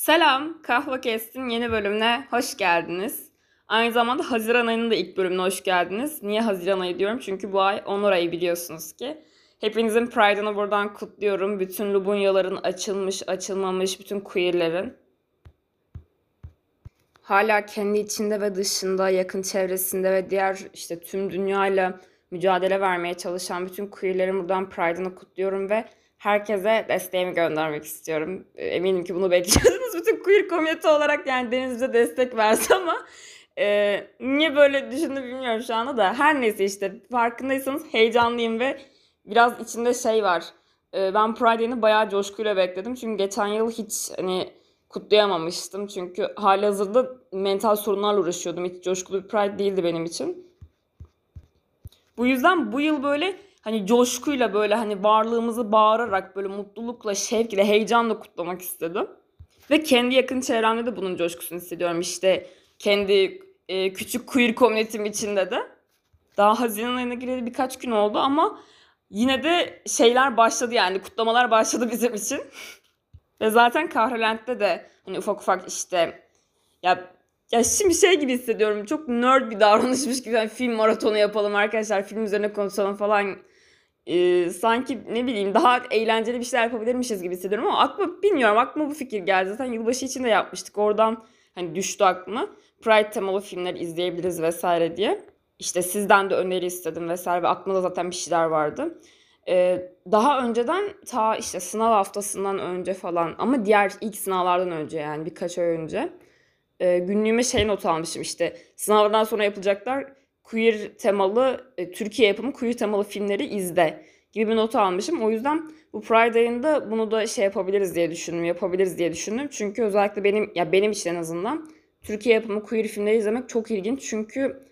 Selam, Kahve Kest'in yeni bölümüne hoş geldiniz. Aynı zamanda Haziran ayının da ilk bölümüne hoş geldiniz. Niye Haziran ayı diyorum? Çünkü bu ay Onur ayı biliyorsunuz ki. Hepinizin Pride'ını buradan kutluyorum. Bütün Lubunyaların açılmış, açılmamış, bütün queerlerin. Hala kendi içinde ve dışında, yakın çevresinde ve diğer işte tüm dünyayla mücadele vermeye çalışan bütün queerlerin buradan Pride'ını kutluyorum ve herkese desteğimi göndermek istiyorum. E, Eminim ki bunu bekliyordunuz bütün queer komünite olarak yani Deniz bize destek verse ama e, niye böyle düşündü bilmiyorum şu anda da. Her neyse işte farkındaysanız heyecanlıyım ve biraz içinde şey var. E, ben Pride'ini bayağı coşkuyla bekledim. Çünkü geçen yıl hiç hani kutlayamamıştım. Çünkü halihazırda mental sorunlarla uğraşıyordum. Hiç coşkulu bir Pride değildi benim için. Bu yüzden bu yıl böyle hani coşkuyla böyle hani varlığımızı bağırarak böyle mutlulukla, şevkle, heyecanla kutlamak istedim. Ve kendi yakın çevremde de bunun coşkusunu hissediyorum. İşte kendi e, küçük queer komünitim içinde de. Daha Haziran ayına gireli birkaç gün oldu ama yine de şeyler başladı yani kutlamalar başladı bizim için. Ve zaten Kahrolent'te de hani ufak ufak işte ya ya şimdi şey gibi hissediyorum. Çok nerd bir davranışmış gibi. Yani film maratonu yapalım arkadaşlar. Film üzerine konuşalım falan. Ee, sanki ne bileyim daha eğlenceli bir şeyler yapabilirmişiz gibi hissediyorum ama aklıma bilmiyorum aklıma bu fikir geldi. Zaten yılbaşı için de yapmıştık. Oradan hani düştü aklıma. Pride temalı filmler izleyebiliriz vesaire diye. İşte sizden de öneri istedim vesaire ve aklımda zaten bir şeyler vardı. Ee, daha önceden ta işte sınav haftasından önce falan ama diğer ilk sınavlardan önce yani birkaç ay önce e, günlüğüme şey not almışım işte sınavdan sonra yapılacaklar queer temalı e, Türkiye yapımı queer temalı filmleri izle gibi bir not almışım. O yüzden bu Pride ayında bunu da şey yapabiliriz diye düşündüm, yapabiliriz diye düşündüm. Çünkü özellikle benim ya benim için en azından Türkiye yapımı queer filmleri izlemek çok ilginç. Çünkü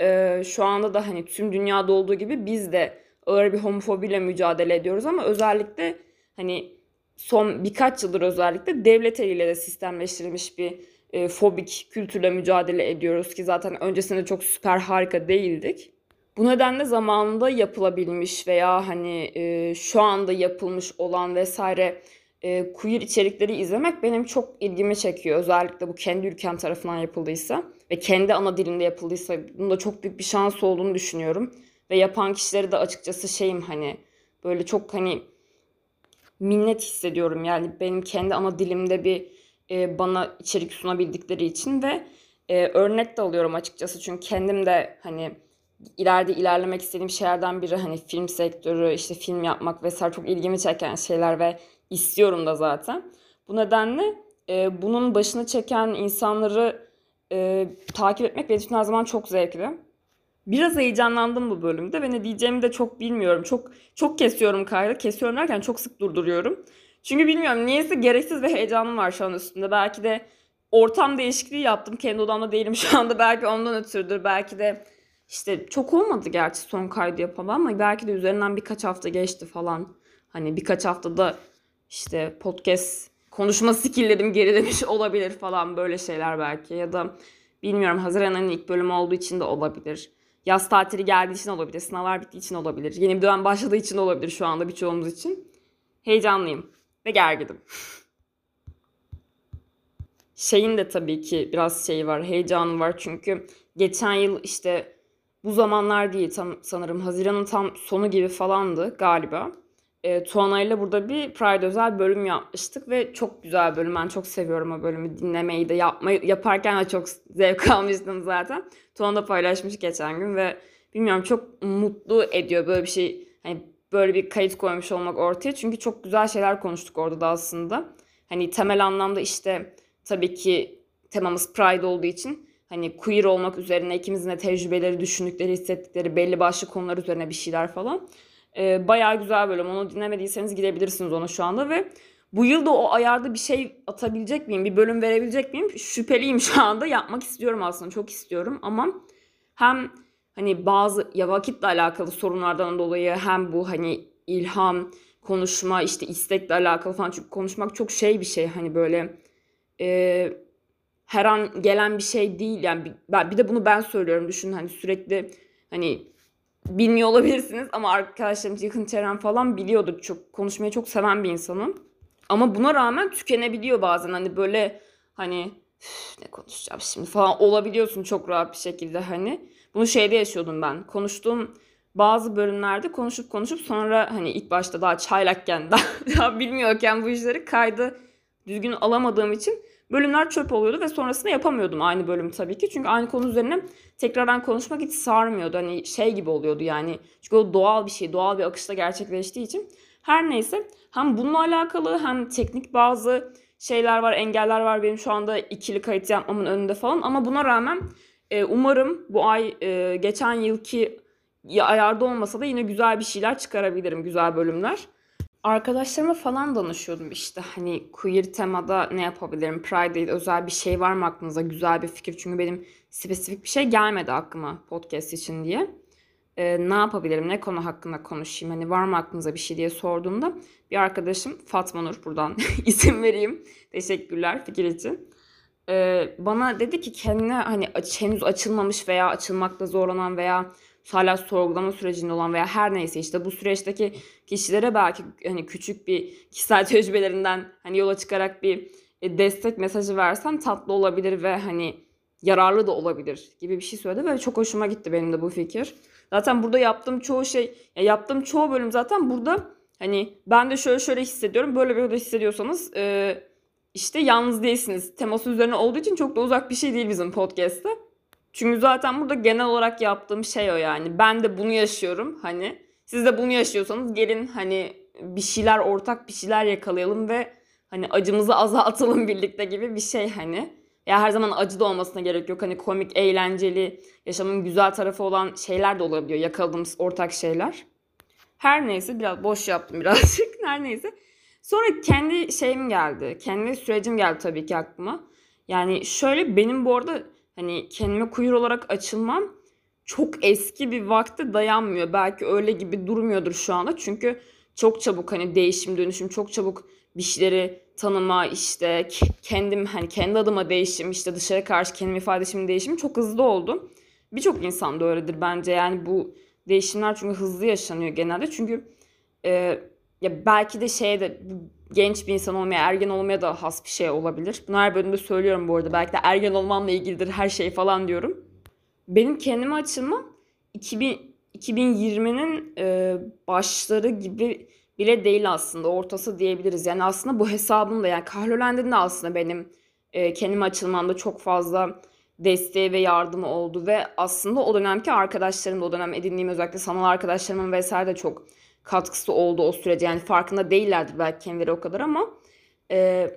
e, şu anda da hani tüm dünyada olduğu gibi biz de ağır bir homofobiyle mücadele ediyoruz ama özellikle hani son birkaç yıldır özellikle devlet eliyle de sistemleştirilmiş bir e, fobik kültürle mücadele ediyoruz ki zaten öncesinde çok süper harika değildik. Bu nedenle zamanında yapılabilmiş veya hani e, şu anda yapılmış olan vesaire e, queer içerikleri izlemek benim çok ilgimi çekiyor. Özellikle bu kendi ülkem tarafından yapıldıysa ve kendi ana dilinde yapıldıysa bunda çok büyük bir şans olduğunu düşünüyorum. Ve yapan kişileri de açıkçası şeyim hani böyle çok hani minnet hissediyorum. Yani benim kendi ana dilimde bir e, bana içerik sunabildikleri için ve e, örnek de alıyorum açıkçası. Çünkü kendim de hani ileride ilerlemek istediğim şeylerden biri hani film sektörü, işte film yapmak vesaire çok ilgimi çeken şeyler ve istiyorum da zaten. Bu nedenle e, bunun başını çeken insanları e, takip etmek benim için her zaman çok zevkli. Biraz heyecanlandım bu bölümde ve ne diyeceğimi de çok bilmiyorum. Çok çok kesiyorum kaydı. Kesiyorum derken çok sık durduruyorum. Çünkü bilmiyorum niyeyse gereksiz bir heyecanım var şu an üstünde. Belki de ortam değişikliği yaptım. Kendi odamda değilim şu anda. Belki ondan ötürüdür. Belki de işte çok olmadı gerçi son kaydı yapalım ama belki de üzerinden birkaç hafta geçti falan. Hani birkaç haftada işte podcast konuşma skilllerim gerilemiş olabilir falan böyle şeyler belki. Ya da bilmiyorum Haziran ayının ilk bölümü olduğu için de olabilir. Yaz tatili geldiği için olabilir. Sınavlar bittiği için olabilir. Yeni bir dönem başladığı için olabilir şu anda birçoğumuz için. Heyecanlıyım ve gerginim. Şeyin de tabii ki biraz şeyi var, heyecanı var çünkü geçen yıl işte bu zamanlar değil tam sanırım Haziran'ın tam sonu gibi falandı galiba. E, Tuana ile burada bir Pride özel bölüm yapmıştık ve çok güzel bölüm. Ben çok seviyorum o bölümü dinlemeyi de yapmayı yaparken de çok zevk almıştım zaten. Tuana da paylaşmış geçen gün ve bilmiyorum çok mutlu ediyor böyle bir şey. Hani böyle bir kayıt koymuş olmak ortaya. Çünkü çok güzel şeyler konuştuk orada da aslında. Hani temel anlamda işte tabii ki temamız Pride olduğu için hani queer olmak üzerine ikimizin de tecrübeleri, düşündükleri, hissettikleri belli başlı konular üzerine bir şeyler falan. Ee, bayağı güzel bölüm. Onu dinlemediyseniz gidebilirsiniz ona şu anda ve bu yıl da o ayarda bir şey atabilecek miyim? Bir bölüm verebilecek miyim? Şüpheliyim şu anda. Yapmak istiyorum aslında. Çok istiyorum ama hem hani bazı ya vakitle alakalı sorunlardan dolayı hem bu hani ilham, konuşma, işte istekle alakalı falan çünkü konuşmak çok şey bir şey hani böyle e, her an gelen bir şey değil yani bir, bir de bunu ben söylüyorum düşün hani sürekli hani bilmiyor olabilirsiniz ama arkadaşlarım yakın çevrem falan biliyordur çok konuşmayı çok seven bir insanım. Ama buna rağmen tükenebiliyor bazen. Hani böyle hani ne konuşacağım şimdi falan olabiliyorsun çok rahat bir şekilde hani. Bunu şeyde yaşıyordum ben. Konuştuğum bazı bölümlerde konuşup konuşup sonra hani ilk başta daha çaylakken daha, daha bilmiyorken bu işleri kaydı düzgün alamadığım için bölümler çöp oluyordu ve sonrasında yapamıyordum aynı bölüm tabii ki. Çünkü aynı konu üzerine tekrardan konuşmak hiç sarmıyordu. Hani şey gibi oluyordu yani. Çünkü o doğal bir şey, doğal bir akışta gerçekleştiği için. Her neyse hem bununla alakalı hem teknik bazı şeyler var, engeller var benim şu anda ikili kayıt yapmamın önünde falan. Ama buna rağmen e, umarım bu ay e, geçen yılki ayarda olmasa da yine güzel bir şeyler çıkarabilirim, güzel bölümler. Arkadaşlarıma falan danışıyordum işte hani queer temada ne yapabilirim? Pride'de özel bir şey var mı aklınıza? Güzel bir fikir. Çünkü benim spesifik bir şey gelmedi aklıma podcast için diye. Ee, ne yapabilirim? Ne konu hakkında konuşayım? Hani var mı aklınıza bir şey diye sorduğumda bir arkadaşım Fatma Nur buradan isim vereyim. Teşekkürler fikir için. Ee, bana dedi ki kendine hani henüz açılmamış veya açılmakta zorlanan veya hala sorgulama sürecinde olan veya her neyse işte bu süreçteki kişilere belki hani küçük bir kişisel tecrübelerinden hani yola çıkarak bir e, destek mesajı versen tatlı olabilir ve hani yararlı da olabilir gibi bir şey söyledi ve çok hoşuma gitti benim de bu fikir. Zaten burada yaptığım çoğu şey, ya yaptığım çoğu bölüm zaten burada hani ben de şöyle şöyle hissediyorum. Böyle böyle hissediyorsanız e, işte yalnız değilsiniz. Teması üzerine olduğu için çok da uzak bir şey değil bizim podcast'te. Çünkü zaten burada genel olarak yaptığım şey o yani. Ben de bunu yaşıyorum hani. Siz de bunu yaşıyorsanız gelin hani bir şeyler ortak bir şeyler yakalayalım ve hani acımızı azaltalım birlikte gibi bir şey hani. Ya her zaman acı da olmasına gerek yok. Hani komik, eğlenceli, yaşamın güzel tarafı olan şeyler de olabiliyor. Yakaladığımız ortak şeyler. Her neyse biraz boş yaptım birazcık. Her neyse. Sonra kendi şeyim geldi. Kendi sürecim geldi tabii ki aklıma. Yani şöyle benim bu arada hani kendime queer olarak açılmam çok eski bir vakte dayanmıyor. Belki öyle gibi durmuyordur şu anda. Çünkü çok çabuk hani değişim dönüşüm çok çabuk bir şeyleri tanıma işte kendim hani kendi adıma değişim işte dışarı karşı kendim ifadesimin değişimi çok hızlı oldu. Birçok insan da öyledir bence yani bu değişimler çünkü hızlı yaşanıyor genelde. Çünkü e, ya belki de şeye de genç bir insan olmaya, ergen olmaya da has bir şey olabilir. Bunu her bölümde söylüyorum bu arada. Belki de ergen olmamla ilgilidir her şey falan diyorum. Benim kendime açılmam 2000, 2020'nin e, başları gibi bile değil aslında. Ortası diyebiliriz. Yani aslında bu hesabım da yani Kahrolend'in de aslında benim e, kendime açılmamda çok fazla desteği ve yardımı oldu ve aslında o dönemki arkadaşlarım da o dönem edindiğim özellikle sanal arkadaşlarımın vesaire de çok katkısı oldu o sürece. Yani farkında değillerdir belki kendileri o kadar ama e,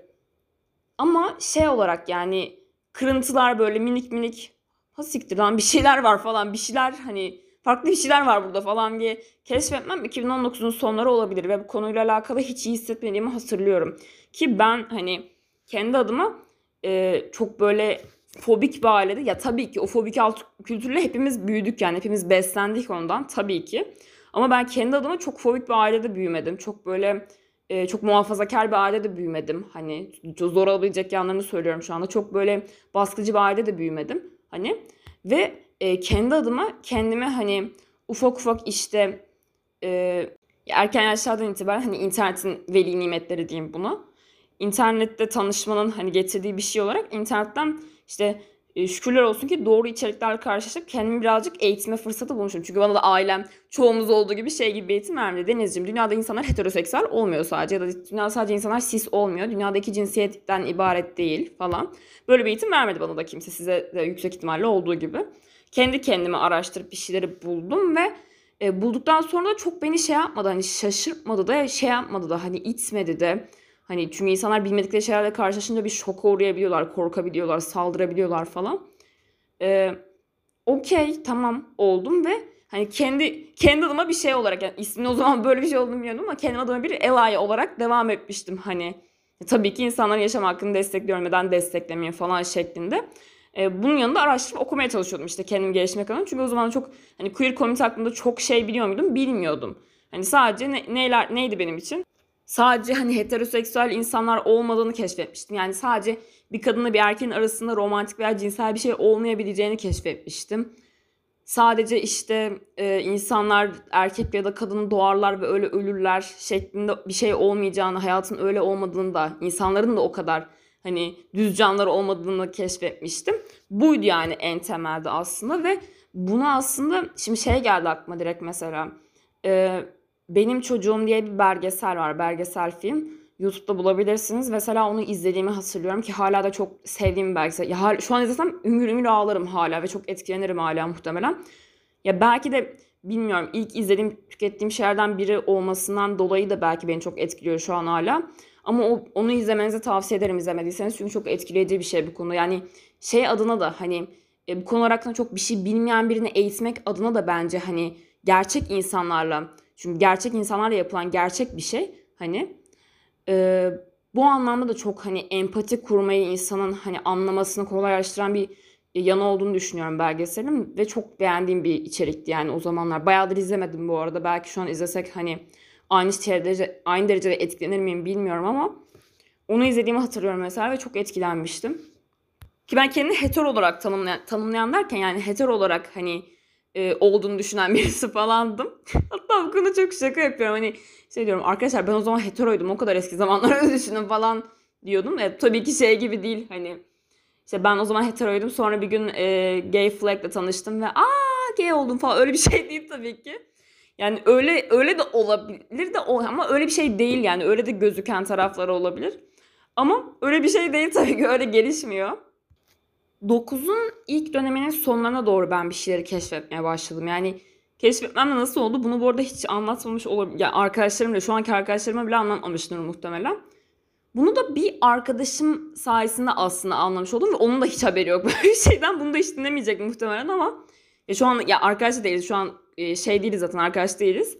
ama şey olarak yani kırıntılar böyle minik minik ha siktir lan bir şeyler var falan bir şeyler hani farklı bir şeyler var burada falan diye keşfetmem 2019'un sonları olabilir ve bu konuyla alakalı hiç iyi hissetmediğimi hatırlıyorum. Ki ben hani kendi adıma e, çok böyle fobik bir ailede ya tabii ki o fobik alt kültürle hepimiz büyüdük yani hepimiz beslendik ondan tabii ki. Ama ben kendi adıma çok fobik bir ailede büyümedim. Çok böyle e, çok muhafazakar bir ailede büyümedim. Hani zor olabilecek yanlarını söylüyorum şu anda. Çok böyle baskıcı bir ailede büyümedim. Hani ve e, kendi adıma kendime hani ufak ufak işte e, erken yaşlardan itibaren hani internetin veli nimetleri diyeyim buna. İnternette tanışmanın hani getirdiği bir şey olarak internetten işte e, şükürler olsun ki doğru içeriklerle karşılaşıp kendimi birazcık eğitme fırsatı bulmuşum. Çünkü bana da ailem çoğumuz olduğu gibi şey gibi eğitim vermedi. Denizciğim dünyada insanlar heteroseksüel olmuyor sadece ya da dünyada sadece insanlar cis olmuyor. Dünyada iki cinsiyetten ibaret değil falan. Böyle bir eğitim vermedi bana da kimse size de yüksek ihtimalle olduğu gibi. Kendi kendime araştırıp bir şeyleri buldum ve e, bulduktan sonra da çok beni şey yapmadı hani şaşırtmadı da şey yapmadı da hani itmedi de Hani çünkü insanlar bilmedikleri şeylerle karşılaşınca bir şoka uğrayabiliyorlar, korkabiliyorlar, saldırabiliyorlar falan. Ee, Okey tamam oldum ve hani kendi kendi adıma bir şey olarak yani ismini o zaman böyle bir şey olduğunu bilmiyordum ama kendi adıma bir ally olarak devam etmiştim hani. Tabii ki insanların yaşam hakkını destekliyorum neden desteklemeyeyim falan şeklinde. Ee, bunun yanında araştırıp okumaya çalışıyordum işte kendimi geliştirmek adına. Çünkü o zaman çok hani queer community hakkında çok şey biliyor muydum? Bilmiyordum. Hani sadece ne, neyler neydi benim için? Sadece hani heteroseksüel insanlar olmadığını keşfetmiştim. Yani sadece bir kadınla bir erkeğin arasında romantik veya cinsel bir şey olmayabileceğini keşfetmiştim. sadece işte e, insanlar erkek ya da kadın doğarlar ve öyle ölürler şeklinde bir şey olmayacağını, hayatın öyle olmadığını da, insanların da o kadar hani düz canlılar olmadığını keşfetmiştim. Buydu yani en temelde aslında ve buna aslında şimdi şey geldi aklıma direkt mesela. E, Benim Çocuğum diye bir belgesel var, belgesel film. YouTube'da bulabilirsiniz. Mesela onu izlediğimi hatırlıyorum ki hala da çok sevdiğim bir belgesel. Ya şu an izlesem üngür üngür ağlarım hala ve çok etkilenirim hala muhtemelen. Ya belki de bilmiyorum ilk izlediğim, tükettiğim şeylerden biri olmasından dolayı da belki beni çok etkiliyor şu an hala. Ama o, onu izlemenizi tavsiye ederim izlemediyseniz çünkü çok etkileyici bir şey bu konu. Yani şey adına da hani e, bu konu hakkında çok bir şey bilmeyen birini eğitmek adına da bence hani gerçek insanlarla çünkü gerçek insanlarla yapılan gerçek bir şey hani e, bu anlamda da çok hani empati kurmayı insanın hani anlamasını kolaylaştıran bir yanı olduğunu düşünüyorum belgeselin ve çok beğendiğim bir içerikti yani o zamanlar. Bayağıdır izlemedim bu arada. Belki şu an izlesek hani aynı derece aynı derecede etkilenir miyim bilmiyorum ama onu izlediğimi hatırlıyorum mesela ve çok etkilenmiştim. Ki ben kendini hetero olarak tanımlayan, tanımlayan derken yani hetero olarak hani e, olduğunu düşünen birisi falandım. Hatta bu konuda çok şaka yapıyorum. Hani şey diyorum arkadaşlar ben o zaman heteroydum o kadar eski zamanları düşünün falan diyordum. E, tabii ki şey gibi değil hani işte ben o zaman heteroydum sonra bir gün e, gay flag'le tanıştım ve aa gay oldum falan öyle bir şey değil tabii ki. Yani öyle öyle de olabilir de ama öyle bir şey değil yani öyle de gözüken tarafları olabilir. Ama öyle bir şey değil tabii ki öyle gelişmiyor. 9'un ilk döneminin sonlarına doğru ben bir şeyleri keşfetmeye başladım. Yani keşfetmem de nasıl oldu bunu bu arada hiç anlatmamış olabilir. Yani arkadaşlarım da şu anki arkadaşlarıma bile anlatmamıştır muhtemelen. Bunu da bir arkadaşım sayesinde aslında anlamış oldum ve onun da hiç haberi yok böyle bir şeyden. Bunu da hiç dinlemeyecek muhtemelen ama ya şu an ya arkadaş değiliz. Şu an e, şey değiliz zaten arkadaş değiliz.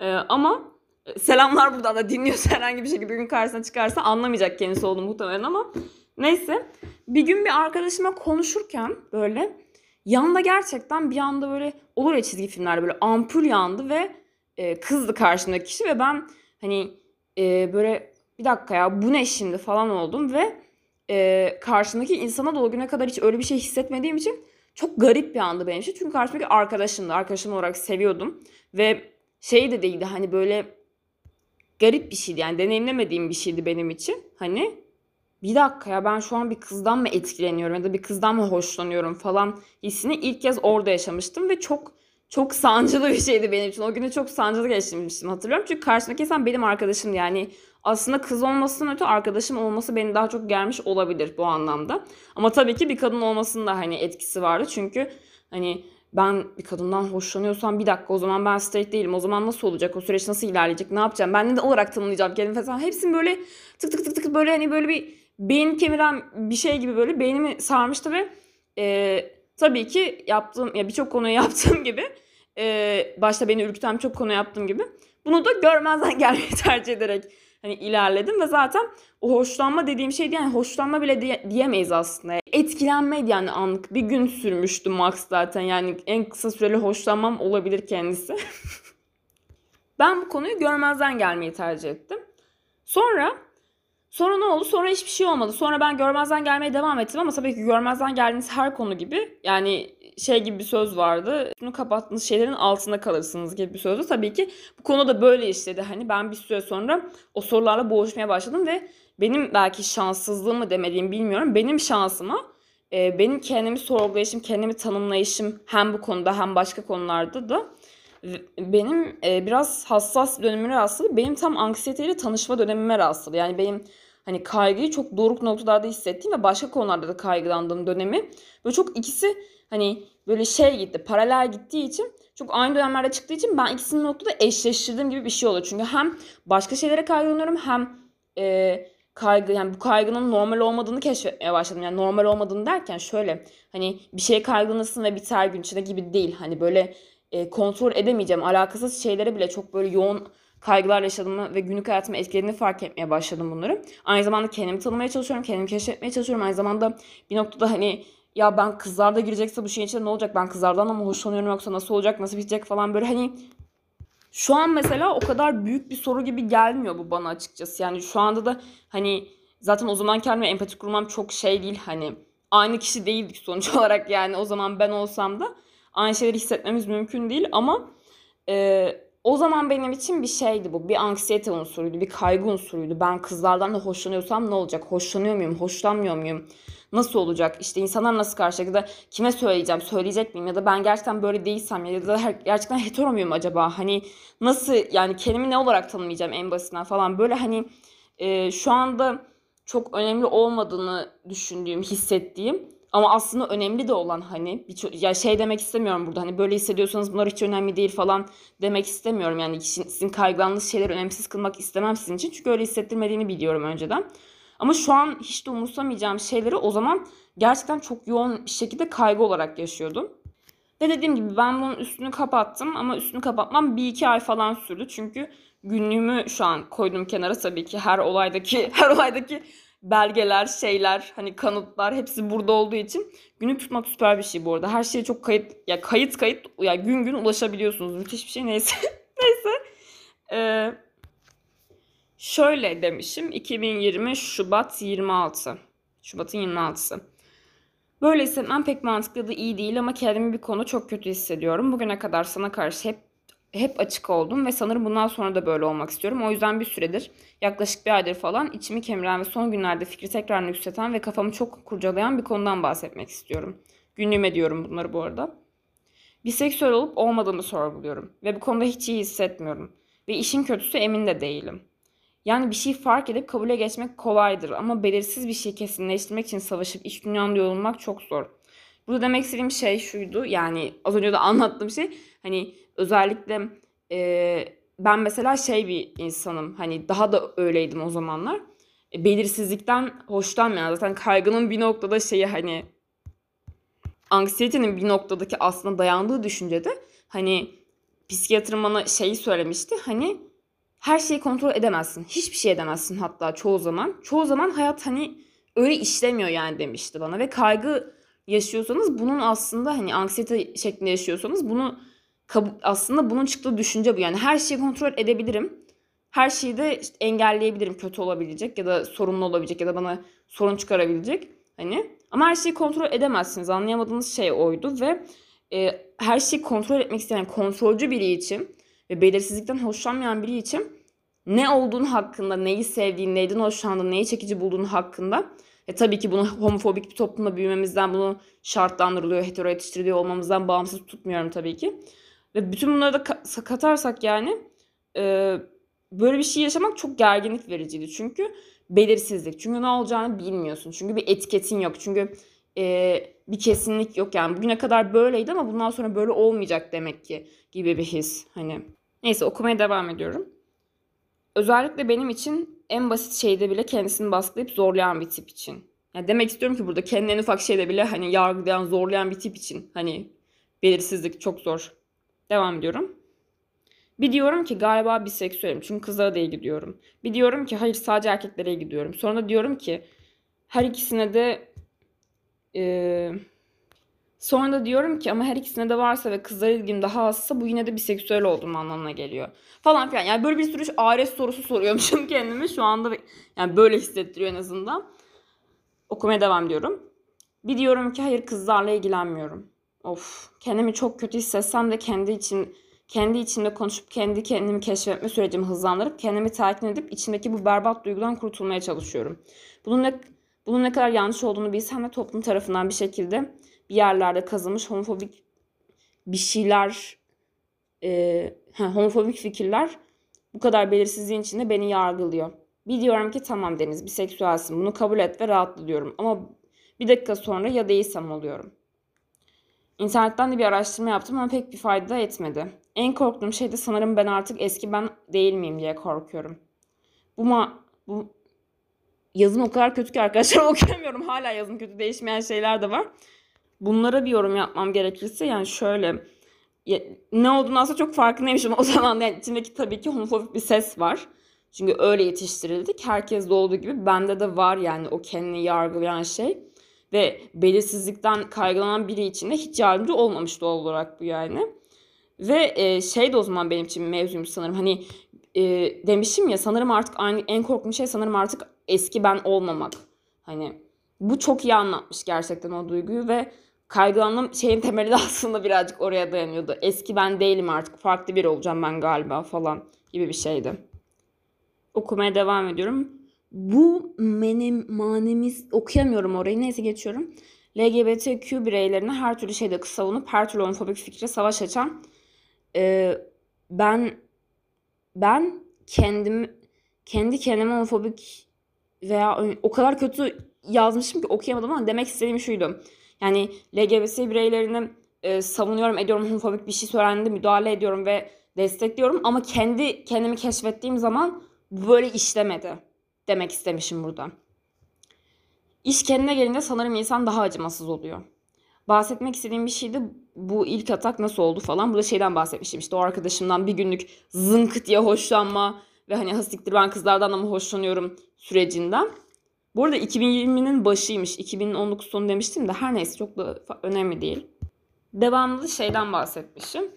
Ee, ama e, selamlar buradan da dinliyorsa herhangi bir şekilde bir gün karşısına çıkarsa anlamayacak kendisi olduğunu muhtemelen ama neyse. Bir gün bir arkadaşıma konuşurken böyle yanda gerçekten bir anda böyle olur ya çizgi filmlerde böyle ampul yandı ve e, kızdı karşımdaki kişi ve ben hani e, böyle bir dakika ya bu ne şimdi falan oldum ve e, karşımdaki insana da o güne kadar hiç öyle bir şey hissetmediğim için çok garip bir andı benim için. Çünkü karşımdaki arkadaşımdı. Arkadaşım olarak seviyordum. Ve şey de değildi hani böyle garip bir şeydi. Yani deneyimlemediğim bir şeydi benim için. Hani bir dakika ya ben şu an bir kızdan mı etkileniyorum ya da bir kızdan mı hoşlanıyorum falan hissini ilk kez orada yaşamıştım ve çok çok sancılı bir şeydi benim için. O günü çok sancılı geçirmiştim hatırlıyorum. Çünkü karşımdaki insan benim arkadaşım yani aslında kız olmasından öte arkadaşım olması beni daha çok gelmiş olabilir bu anlamda. Ama tabii ki bir kadın olmasının da hani etkisi vardı. Çünkü hani ben bir kadından hoşlanıyorsam bir dakika o zaman ben straight değilim. O zaman nasıl olacak? O süreç nasıl ilerleyecek? Ne yapacağım? Ben ne olarak tanımlayacağım kendimi falan. Hepsini böyle tık tık tık tık böyle hani böyle bir beyin kemiren bir şey gibi böyle beynimi sarmıştı ve e, tabii ki yaptığım ya birçok konuyu yaptığım gibi e, başta beni ürküten çok konu yaptığım gibi bunu da görmezden gelmeyi tercih ederek hani ilerledim ve zaten o hoşlanma dediğim şey yani hoşlanma bile diye, diyemeyiz aslında. Etkilenmeydi yani anlık. Bir gün sürmüştü max zaten yani en kısa süreli hoşlanmam olabilir kendisi. ben bu konuyu görmezden gelmeyi tercih ettim. Sonra Sonra ne oldu? Sonra hiçbir şey olmadı. Sonra ben görmezden gelmeye devam ettim ama tabii ki görmezden geldiğiniz her konu gibi yani şey gibi bir söz vardı. Bunu kapattığınız şeylerin altında kalırsınız gibi bir sözdü. Tabii ki bu konu da böyle işledi. Hani ben bir süre sonra o sorularla boğuşmaya başladım ve benim belki şanssızlığım mı demediğim bilmiyorum. Benim şansıma e, benim kendimi sorgulayışım, kendimi tanımlayışım hem bu konuda hem başka konularda da benim e, biraz hassas dönemime rastladı. Benim tam anksiyeteyle tanışma dönemime rastladı. Yani benim hani kaygıyı çok doruk noktalarda hissettiğim ve başka konularda da kaygılandığım dönemi böyle çok ikisi hani böyle şey gitti paralel gittiği için çok aynı dönemlerde çıktığı için ben ikisini noktada eşleştirdiğim gibi bir şey oluyor. Çünkü hem başka şeylere kaygılanıyorum hem e, kaygı yani bu kaygının normal olmadığını keşfetmeye başladım. Yani normal olmadığını derken şöyle hani bir şeye kaygılanırsın ve biter gün içinde gibi değil. Hani böyle e, kontrol edemeyeceğim alakasız şeylere bile çok böyle yoğun kaygılar yaşadığımı ve günlük hayatımı etkilediğini fark etmeye başladım bunları. Aynı zamanda kendimi tanımaya çalışıyorum, kendimi keşfetmeye çalışıyorum. Aynı zamanda bir noktada hani ya ben kızlar da girecekse bu şeyin içinde ne olacak? Ben kızlardan mı hoşlanıyorum yoksa nasıl olacak? Nasıl bitecek falan böyle hani şu an mesela o kadar büyük bir soru gibi gelmiyor bu bana açıkçası. Yani şu anda da hani zaten o zaman kendime empati kurmam çok şey değil hani aynı kişi değildik sonuç olarak yani o zaman ben olsam da aynı şeyleri hissetmemiz mümkün değil ama e, o zaman benim için bir şeydi bu. Bir anksiyete unsuruydu, bir kaygı unsuruydu. Ben kızlardan da hoşlanıyorsam ne olacak? Hoşlanıyor muyum, hoşlanmıyor muyum? Nasıl olacak? İşte insanlar nasıl karşılayacak? Ya da kime söyleyeceğim, söyleyecek miyim? Ya da ben gerçekten böyle değilsem ya da gerçekten hetero muyum acaba? Hani nasıl yani kendimi ne olarak tanımlayacağım en basitinden falan. Böyle hani e, şu anda çok önemli olmadığını düşündüğüm, hissettiğim ama aslında önemli de olan hani bir ya şey demek istemiyorum burada hani böyle hissediyorsanız bunlar hiç önemli değil falan demek istemiyorum. Yani sizin kaygılandığınız şeyleri önemsiz kılmak istemem sizin için. Çünkü öyle hissettirmediğini biliyorum önceden. Ama şu an hiç de umursamayacağım şeyleri o zaman gerçekten çok yoğun şekilde kaygı olarak yaşıyordum. Ve dediğim gibi ben bunun üstünü kapattım ama üstünü kapatmam bir iki ay falan sürdü. Çünkü günlüğümü şu an koydum kenara tabii ki her olaydaki her olaydaki belgeler, şeyler, hani kanıtlar hepsi burada olduğu için günlük tutmak süper bir şey bu arada. Her şeye çok kayıt ya kayıt kayıt ya gün gün ulaşabiliyorsunuz. Müthiş bir şey neyse. neyse. Ee, şöyle demişim 2020 Şubat 26. Şubat'ın 26'sı. Böyle hissetmem pek mantıklı da iyi değil ama kendimi bir konu çok kötü hissediyorum. Bugüne kadar sana karşı hep hep açık oldum ve sanırım bundan sonra da böyle olmak istiyorum. O yüzden bir süredir, yaklaşık bir aydır falan içimi kemiren ve son günlerde fikri tekrar yükselten ve kafamı çok kurcalayan bir konudan bahsetmek istiyorum. Günlüğüme diyorum bunları bu arada. Biseksüel olup olmadığımı sorguluyorum ve bu konuda hiç iyi hissetmiyorum. Ve işin kötüsü emin de değilim. Yani bir şey fark edip kabule geçmek kolaydır ama belirsiz bir şey kesinleştirmek için savaşıp iç dünyanda yorulmak çok zor. Burada demek istediğim şey şuydu yani az önce de anlattığım şey hani özellikle e, ben mesela şey bir insanım hani daha da öyleydim o zamanlar. E, belirsizlikten hoşlanmayan zaten kaygının bir noktada şeyi hani anksiyetenin bir noktadaki aslında dayandığı düşüncede hani psikiyatrım bana şeyi söylemişti hani her şeyi kontrol edemezsin. Hiçbir şey edemezsin hatta çoğu zaman. Çoğu zaman hayat hani öyle işlemiyor yani demişti bana ve kaygı yaşıyorsanız bunun aslında hani anksiyete şeklinde yaşıyorsanız bunu aslında bunun çıktığı düşünce bu. Yani her şeyi kontrol edebilirim. Her şeyi de işte engelleyebilirim kötü olabilecek ya da sorunlu olabilecek ya da bana sorun çıkarabilecek. Hani ama her şeyi kontrol edemezsiniz. Anlayamadığınız şey oydu ve e, her şeyi kontrol etmek isteyen kontrolcü biri için ve belirsizlikten hoşlanmayan biri için ne olduğunu hakkında, neyi sevdiğini, neyden hoşlandığını, neyi çekici bulduğunu hakkında e tabii ki bunu homofobik bir toplumda büyümemizden bunu şartlandırılıyor, hetero yetiştiriliyor olmamızdan bağımsız tutmuyorum tabii ki. Ve bütün bunları da katarsak yani e, böyle bir şey yaşamak çok gerginlik vericiydi. Çünkü belirsizlik. Çünkü ne olacağını bilmiyorsun. Çünkü bir etiketin yok. Çünkü e, bir kesinlik yok yani. Bugüne kadar böyleydi ama bundan sonra böyle olmayacak demek ki gibi bir his. Hani neyse okumaya devam ediyorum. Özellikle benim için en basit şeyde bile kendisini baskılayıp zorlayan bir tip için. Yani demek istiyorum ki burada kendini en ufak şeyde bile hani yargılayan, zorlayan bir tip için. Hani belirsizlik çok zor. Devam ediyorum. Bir diyorum ki galiba biseksüelim çünkü kızlara da ilgi gidiyorum. Bir diyorum ki hayır sadece erkeklere gidiyorum. Sonra da diyorum ki her ikisine de e, sonra da diyorum ki ama her ikisine de varsa ve kızlara ilgim daha azsa bu yine de biseksüel olduğum anlamına geliyor. Falan filan. Yani böyle bir sürü ares sorusu soruyormuşum kendime. Şu anda yani böyle hissettiriyor en azından. Okumaya devam ediyorum. Bir diyorum ki hayır kızlarla ilgilenmiyorum. Of kendimi çok kötü hissetsem de kendi için kendi içimde konuşup kendi kendimi keşfetme sürecimi hızlandırıp kendimi telkin edip içimdeki bu berbat duygudan kurtulmaya çalışıyorum. Bunun ne, bunun ne kadar yanlış olduğunu bilsem de toplum tarafından bir şekilde bir yerlerde kazılmış homofobik bir şeyler e, homofobik fikirler bu kadar belirsizliğin içinde beni yargılıyor. Bir diyorum ki tamam Deniz bir seksüelsin bunu kabul et ve rahatla diyorum. Ama bir dakika sonra ya değilsem oluyorum. İnternetten de bir araştırma yaptım ama pek bir fayda etmedi. En korktuğum şey de sanırım ben artık eski ben değil miyim diye korkuyorum. Bu ma bu yazım o kadar kötü ki arkadaşlar okuyamıyorum. Hala yazım kötü değişmeyen şeyler de var. Bunlara bir yorum yapmam gerekirse yani şöyle ya, ne olduğunu aslında çok farkındaymışım o zaman. Yani içimdeki tabii ki homofobik bir ses var. Çünkü öyle yetiştirildik. Herkes de olduğu gibi bende de var yani o kendini yargılayan şey ve belirsizlikten kaygılanan biri için de hiç yardımcı olmamış doğal olarak bu yani. Ve e, şey de o zaman benim için mevzuymuş sanırım. Hani e, demişim ya sanırım artık aynı en korktuğum şey sanırım artık eski ben olmamak. Hani bu çok iyi anlatmış gerçekten o duyguyu ve kaygılandım şeyin temeli de aslında birazcık oraya dayanıyordu. Eski ben değilim artık farklı biri olacağım ben galiba falan gibi bir şeydi. Okumaya devam ediyorum. Bu menem, manemiz okuyamıyorum orayı neyse geçiyorum. LGBTQ bireylerine her türlü şeyde savunup her türlü homofobik fikre savaş açan e, ben ben kendim kendi kendime homofobik veya o kadar kötü yazmışım ki okuyamadım ama demek istediğim şuydu. Yani LGBT bireylerini e, savunuyorum, ediyorum, homofobik bir şey söylendi, müdahale ediyorum ve destekliyorum ama kendi kendimi keşfettiğim zaman böyle işlemedi demek istemişim burada. İş kendine gelince sanırım insan daha acımasız oluyor. Bahsetmek istediğim bir şeydi bu ilk atak nasıl oldu falan. Burada şeyden bahsetmiştim işte o arkadaşımdan bir günlük zınkıt diye hoşlanma ve hani hastiktir ben kızlardan da mı hoşlanıyorum sürecinden. Bu arada 2020'nin başıymış. 2019 sonu demiştim de her neyse çok da önemli değil. Devamlı şeyden bahsetmişim.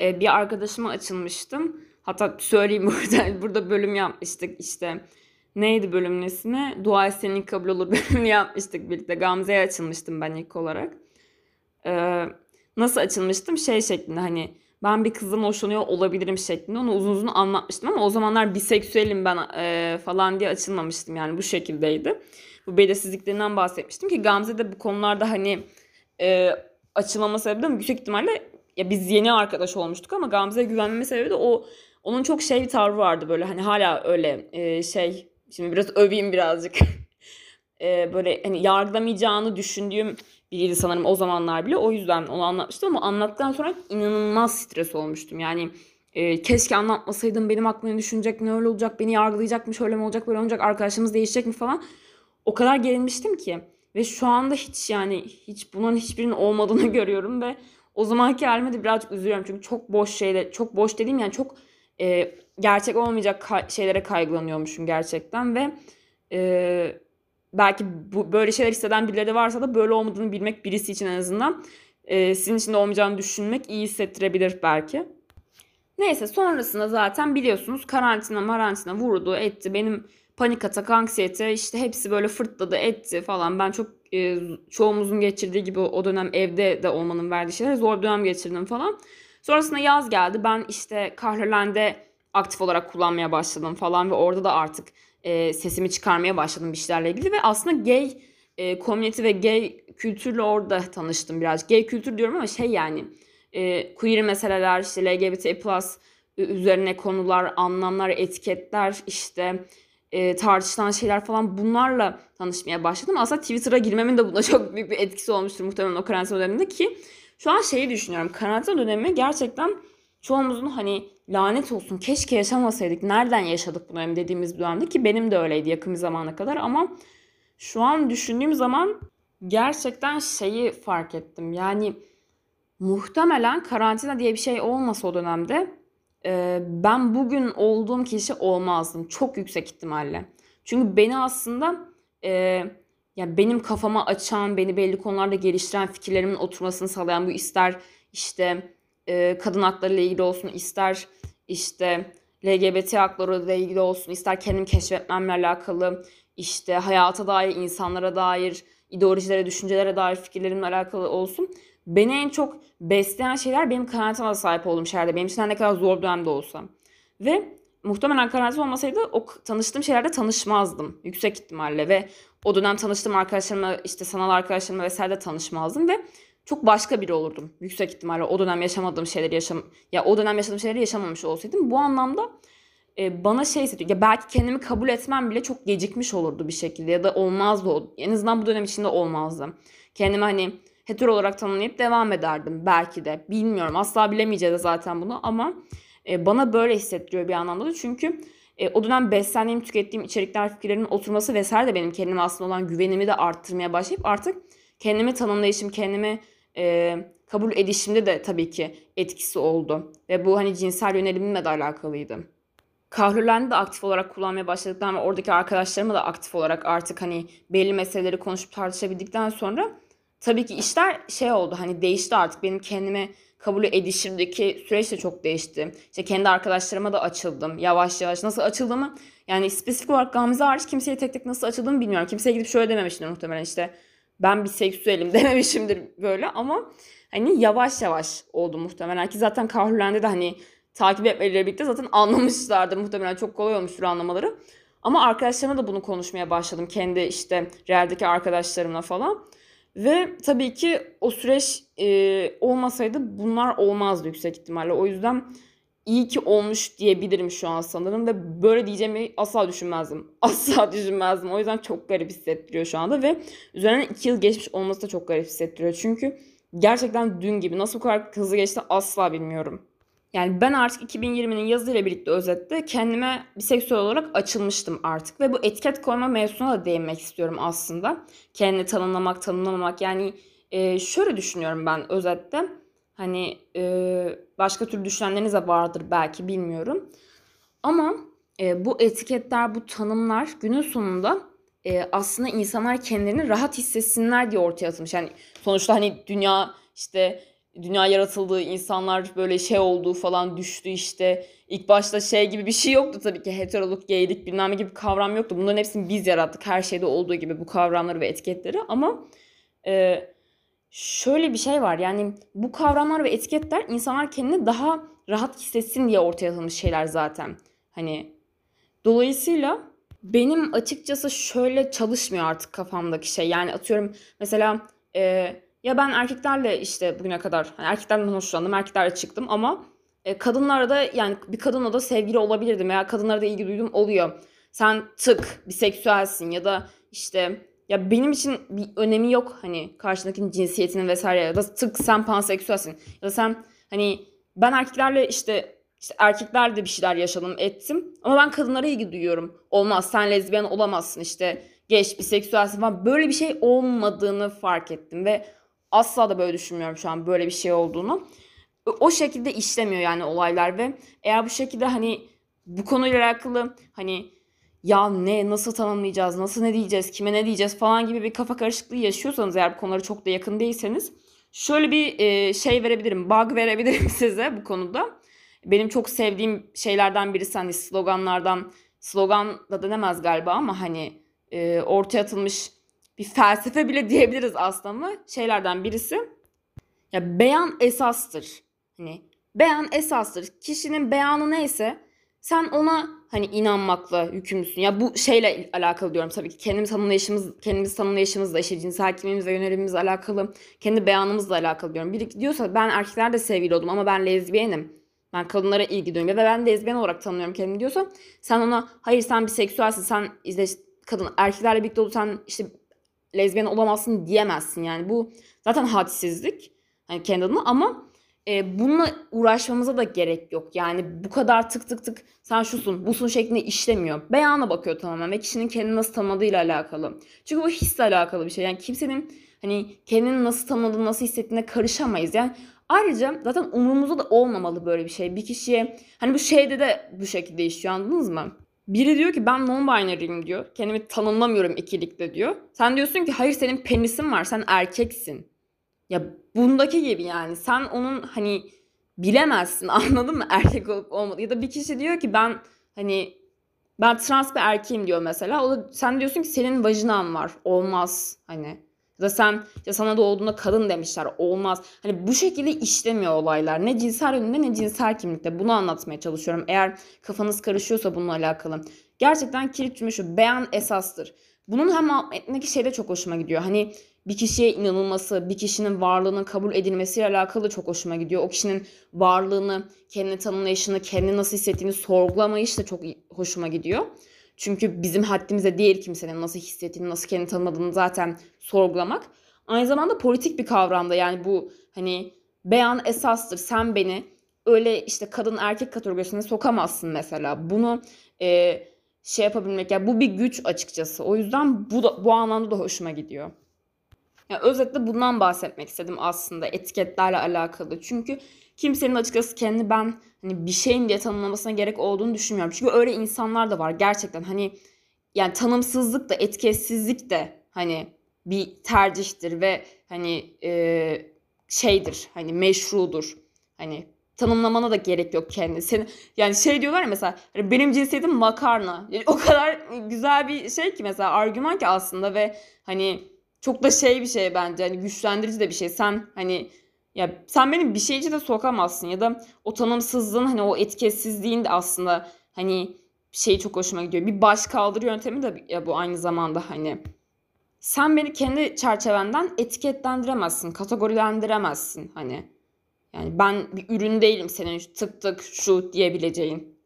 Ee, bir arkadaşıma açılmıştım. Hatta söyleyeyim burada, burada bölüm yapmıştık işte. Neydi bölümün ismi? Dua senin kabul olur bölümünü yapmıştık birlikte. Gamze'ye açılmıştım ben ilk olarak. Ee, nasıl açılmıştım? Şey şeklinde hani ben bir kızdan hoşlanıyor olabilirim şeklinde onu uzun uzun anlatmıştım ama o zamanlar biseksüelim ben e, falan diye açılmamıştım yani bu şekildeydi. Bu belirsizliklerinden bahsetmiştim ki Gamze de bu konularda hani e, açılmama sebebi de yüksek ihtimalle ya biz yeni arkadaş olmuştuk ama Gamze'ye güvenmeme sebebi de o onun çok şey bir tavrı vardı böyle hani hala öyle e, şey şimdi biraz öveyim birazcık. e, böyle hani yargılamayacağını düşündüğüm biriydi sanırım o zamanlar bile. O yüzden onu anlatmıştım ama anlattıktan sonra inanılmaz stres olmuştum. Yani e, keşke anlatmasaydım benim aklımda düşünecek ne öyle olacak beni yargılayacak mı şöyle mi olacak böyle olacak arkadaşımız değişecek mi falan. O kadar gerilmiştim ki ve şu anda hiç yani hiç bunun hiçbirinin olmadığını görüyorum ve o zamanki halime de birazcık üzülüyorum çünkü çok boş şeyler çok boş dediğim yani çok e, gerçek olmayacak ka- şeylere kaygılanıyormuşum gerçekten ve e, belki bu, böyle şeyler hisseden birileri varsa da böyle olmadığını bilmek birisi için en azından e, sizin için de olmayacağını düşünmek iyi hissettirebilir belki. Neyse sonrasında zaten biliyorsunuz karantina marantina vurdu etti. Benim panik atak, anksiyete işte hepsi böyle fırtladı etti falan. Ben çok e, çoğumuzun geçirdiği gibi o dönem evde de olmanın verdiği şeyler zor dönem geçirdim falan. Sonrasında yaz geldi. Ben işte Kahralen'de aktif olarak kullanmaya başladım falan ve orada da artık e, sesimi çıkarmaya başladım bir şeylerle ilgili ve aslında gay e, community ve gay kültürle orada tanıştım biraz. Gay kültür diyorum ama şey yani e, queer meseleler, işte LGBT plus üzerine konular, anlamlar, etiketler, işte e, tartışılan şeyler falan bunlarla tanışmaya başladım. Aslında Twitter'a girmemin de buna çok büyük bir etkisi olmuştur muhtemelen o karantina döneminde ki şu an şeyi düşünüyorum. Karantina dönemi gerçekten çoğumuzun hani lanet olsun keşke yaşamasaydık nereden yaşadık bunu hem dediğimiz bir dönemde ki benim de öyleydi yakın bir zamana kadar. Ama şu an düşündüğüm zaman gerçekten şeyi fark ettim. Yani muhtemelen karantina diye bir şey olmasa o dönemde e, ben bugün olduğum kişi olmazdım çok yüksek ihtimalle. Çünkü beni aslında e, yani benim kafama açan beni belli konularda geliştiren fikirlerimin oturmasını sağlayan bu ister işte e, kadın hakları ile ilgili olsun ister işte LGBT hakları ile ilgili olsun ister kendim keşfetmemle alakalı işte hayata dair insanlara dair ideolojilere düşüncelere dair fikirlerimle alakalı olsun. Beni en çok besleyen şeyler benim karantinada sahip olduğum şeylerde benim için ne kadar zor dönemde olsa. Ve muhtemelen karantina olmasaydı o tanıştığım şeylerde tanışmazdım yüksek ihtimalle ve o dönem tanıştığım arkadaşlarımla işte sanal arkadaşlarımla vesaire de tanışmazdım ve çok başka biri olurdum. Yüksek ihtimalle o dönem yaşamadığım şeyleri yaşam ya o dönem yaşadığım şeyleri yaşamamış olsaydım bu anlamda e, bana şey hissediyor. Ya belki kendimi kabul etmem bile çok gecikmiş olurdu bir şekilde ya da olmazdı o. En azından bu dönem içinde olmazdı. Kendimi hani hetero olarak tanımlayıp devam ederdim belki de. Bilmiyorum. Asla bilemeyeceğiz zaten bunu ama e, bana böyle hissettiriyor bir anlamda da. Çünkü e, o dönem beslendiğim, tükettiğim içerikler, fikirlerin oturması vesaire de benim kendime aslında olan güvenimi de arttırmaya başlayıp artık kendimi tanımlayışım, kendimi e, kabul edişimde de tabii ki etkisi oldu. Ve bu hani cinsel yönelimimle de alakalıydı. Kahrülen'i de aktif olarak kullanmaya başladıktan ve oradaki arkadaşlarımla da aktif olarak artık hani belli meseleleri konuşup tartışabildikten sonra tabii ki işler şey oldu hani değişti artık benim kendime kabul edişimdeki süreç de çok değişti. İşte kendi arkadaşlarıma da açıldım yavaş yavaş. Nasıl açıldığımı yani spesifik olarak Gamze hariç kimseye tek tek nasıl açıldığımı bilmiyorum. Kimseye gidip şöyle dememiştim muhtemelen işte ben bir seksüelim dememişimdir böyle ama hani yavaş yavaş oldu muhtemelen ki zaten Kahrulen'de de hani takip etmeleriyle birlikte zaten anlamışlardır muhtemelen çok kolay olmuştur anlamaları. Ama arkadaşlarımla da bunu konuşmaya başladım. Kendi işte realdeki arkadaşlarımla falan. Ve tabii ki o süreç e, olmasaydı bunlar olmazdı yüksek ihtimalle. O yüzden iyi ki olmuş diyebilirim şu an sanırım ve böyle diyeceğimi asla düşünmezdim. Asla düşünmezdim. O yüzden çok garip hissettiriyor şu anda ve üzerinden iki yıl geçmiş olması da çok garip hissettiriyor. Çünkü gerçekten dün gibi nasıl bu kadar hızlı geçti asla bilmiyorum. Yani ben artık 2020'nin yazıyla birlikte özetle kendime bir seksüel olarak açılmıştım artık. Ve bu etiket koyma mevzusuna da değinmek istiyorum aslında. Kendini tanımlamak, tanımlamamak. Yani e, şöyle düşünüyorum ben özetle. Hani e, başka türlü düşünenleriniz de vardır belki bilmiyorum. Ama e, bu etiketler, bu tanımlar günün sonunda e, aslında insanlar kendilerini rahat hissetsinler diye ortaya atılmış. Yani sonuçta hani dünya işte dünya yaratıldığı, insanlar böyle şey olduğu falan düştü işte. İlk başta şey gibi bir şey yoktu tabii ki heteroluk, gaylik bilmem gibi kavram yoktu. Bunların hepsini biz yarattık. Her şeyde olduğu gibi bu kavramları ve etiketleri ama e, şöyle bir şey var. Yani bu kavramlar ve etiketler insanlar kendini daha rahat hissetsin diye ortaya atılmış şeyler zaten. Hani dolayısıyla benim açıkçası şöyle çalışmıyor artık kafamdaki şey. Yani atıyorum mesela e, ya ben erkeklerle işte bugüne kadar hani erkeklerden hoşlandım, erkeklerle çıktım ama e, kadınlarla da yani bir kadınla da sevgili olabilirdim veya kadınlara da ilgi duydum oluyor. Sen tık, bir seksüelsin ya da işte ya benim için bir önemi yok hani karşındakinin cinsiyetinin vesaire ya da tık sen panseksüelsin ya da sen hani ben erkeklerle işte işte erkeklerle bir şeyler yaşadım ettim ama ben kadınlara ilgi duyuyorum. Olmaz sen lezbiyen olamazsın işte geç bir seksüelsin falan böyle bir şey olmadığını fark ettim ve asla da böyle düşünmüyorum şu an böyle bir şey olduğunu. O şekilde işlemiyor yani olaylar ve eğer bu şekilde hani bu konuyla alakalı hani ya ne nasıl tanımlayacağız nasıl ne diyeceğiz kime ne diyeceğiz falan gibi bir kafa karışıklığı yaşıyorsanız eğer bu konulara çok da yakın değilseniz şöyle bir e, şey verebilirim bug verebilirim size bu konuda. Benim çok sevdiğim şeylerden birisi hani sloganlardan slogan da denemez galiba ama hani e, ortaya atılmış bir felsefe bile diyebiliriz aslında şeylerden birisi ya beyan esastır. Hani beyan esastır. Kişinin beyanı neyse sen ona hani inanmakla yükümlüsün. Ya bu şeyle alakalı diyorum tabii ki. Kendimiz tanımlayışımız, kendimiz tanımlayışımızla işte cinsel kimliğimiz ve yönelimimizle alakalı, kendi beyanımızla alakalı diyorum. Biri diyorsa ben erkeklerle sevgili oldum ama ben lezbiyenim. Ben kadınlara ilgi duyuyorum ve ben lezbiyen olarak tanımlıyorum kendimi diyorsa sen ona hayır sen bir seksüelsin sen işte kadın erkeklerle birlikte olursan işte lezbiyen olamazsın diyemezsin yani. Bu zaten hadsizlik hani kendi adıma ama e, bununla uğraşmamıza da gerek yok. Yani bu kadar tık tık tık sen şusun busun şeklinde işlemiyor. Beyana bakıyor tamamen ve kişinin kendini nasıl tanımadığıyla alakalı. Çünkü bu hisle alakalı bir şey. Yani kimsenin hani kendini nasıl tanımadığını nasıl hissettiğine karışamayız. Yani ayrıca zaten umurumuzda da olmamalı böyle bir şey. Bir kişiye hani bu şeyde de bu şekilde işliyor anladınız mı? Biri diyor ki ben non-binary'im diyor. Kendimi tanımlamıyorum ikilikte diyor. Sen diyorsun ki hayır senin penisin var sen erkeksin. Ya bundaki gibi yani sen onun hani bilemezsin anladın mı erkek olup olmadı. Ya da bir kişi diyor ki ben hani ben trans bir erkeğim diyor mesela. O da, sen diyorsun ki senin vajinan var. Olmaz hani. Ya da sen ya sana doğduğunda kadın demişler. Olmaz. Hani bu şekilde işlemiyor olaylar. Ne cinsel yönünde ne cinsel kimlikte. Bunu anlatmaya çalışıyorum. Eğer kafanız karışıyorsa bununla alakalı. Gerçekten kilit cümle şu. Beyan esastır. Bunun hem etmeki şey de çok hoşuma gidiyor. Hani bir kişiye inanılması, bir kişinin varlığının kabul edilmesiyle alakalı çok hoşuma gidiyor. O kişinin varlığını, kendini tanımlayışını, kendini nasıl hissettiğini sorgulamayış da çok hoşuma gidiyor. Çünkü bizim haddimize değil kimsenin nasıl hissettiğini, nasıl kendini tanımadığını zaten sorgulamak. Aynı zamanda politik bir kavramda yani bu hani beyan esastır. Sen beni öyle işte kadın erkek kategorisine sokamazsın mesela. Bunu e, şey yapabilmek yani bu bir güç açıkçası. O yüzden bu da, bu anlamda da hoşuma gidiyor. Yani özetle bundan bahsetmek istedim aslında etiketlerle alakalı. Çünkü kimsenin açıkçası kendi ben hani bir şeyim diye tanımlamasına gerek olduğunu düşünmüyorum. Çünkü öyle insanlar da var gerçekten hani yani tanımsızlık da etkisizlik de hani bir tercihtir ve hani e, şeydir hani meşrudur. Hani tanımlamana da gerek yok kendi. Seni, yani şey diyorlar ya mesela hani benim cinsiyetim makarna. Yani o kadar güzel bir şey ki mesela argüman ki aslında ve hani çok da şey bir şey bence hani güçlendirici de bir şey. Sen hani ya sen beni bir şey içine sokamazsın ya da o tanımsızlığın hani o etkisizliğin de aslında hani şey çok hoşuma gidiyor. Bir baş kaldırı yöntemi de ya bu aynı zamanda hani sen beni kendi çerçevenden etiketlendiremezsin, kategorilendiremezsin hani. Yani ben bir ürün değilim senin tık tık şu diyebileceğin.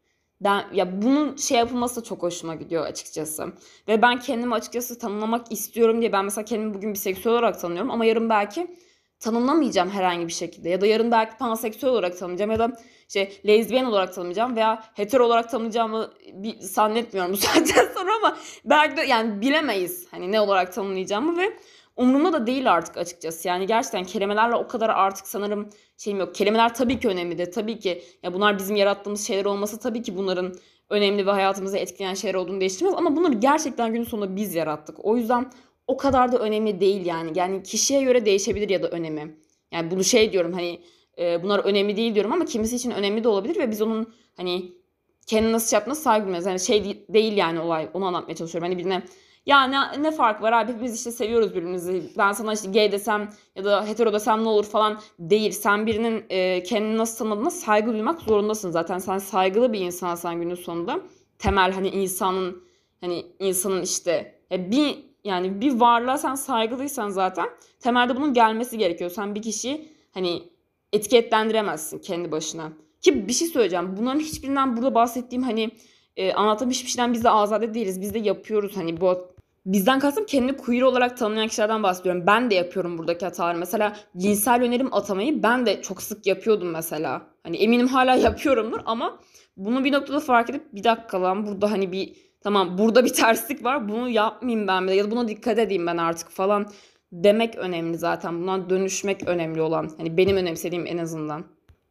Ben, ya bunun şey yapılması da çok hoşuma gidiyor açıkçası. Ve ben kendimi açıkçası tanımlamak istiyorum diye ben mesela kendimi bugün bir seksüel olarak tanıyorum ama yarın belki tanımlamayacağım herhangi bir şekilde. Ya da yarın belki panseksüel olarak tanımlayacağım ya da işte lezbiyen olarak tanımlayacağım veya hetero olarak tanımlayacağımı bir zannetmiyorum bu saatten sonra ama belki de yani bilemeyiz hani ne olarak tanımlayacağımı ve umurumda da değil artık açıkçası. Yani gerçekten kelimelerle o kadar artık sanırım şeyim yok. Kelimeler tabii ki önemli de tabii ki ya bunlar bizim yarattığımız şeyler olması tabii ki bunların önemli ve hayatımızı etkileyen şeyler olduğunu değiştirmez ama bunları gerçekten gün sonunda biz yarattık. O yüzden o kadar da önemli değil yani. Yani kişiye göre değişebilir ya da önemi. Yani bunu şey diyorum hani e, bunlar önemli değil diyorum ama kimisi için önemli de olabilir ve biz onun hani kendini nasıl yaptığına saygı duyuyoruz. Yani şey değil yani olay onu anlatmaya çalışıyorum. Hani birine ya ne, ne fark var abi hepimiz işte seviyoruz birbirimizi. Ben sana işte gay desem ya da hetero desem ne olur falan değil. Sen birinin e, kendini nasıl tanımadığına saygı duymak zorundasın zaten. Sen saygılı bir insansan günün sonunda. Temel hani insanın hani insanın işte bir yani bir varlığa sen saygılıysan zaten temelde bunun gelmesi gerekiyor. Sen bir kişiyi hani etiketlendiremezsin kendi başına. Ki bir şey söyleyeceğim. Bunların hiçbirinden burada bahsettiğim hani e, anlattığım hiçbir şeyden biz de azade değiliz. Biz de yapıyoruz hani bu Bizden kastım kendini queer olarak tanımlayan kişilerden bahsediyorum. Ben de yapıyorum buradaki hataları. Mesela cinsel önerim atamayı ben de çok sık yapıyordum mesela. Hani eminim hala yapıyorumdur ama bunu bir noktada fark edip bir dakika lan burada hani bir tamam burada bir terslik var bunu yapmayayım ben de ya da buna dikkat edeyim ben artık falan demek önemli zaten. Buna dönüşmek önemli olan. Hani benim önemsediğim en azından.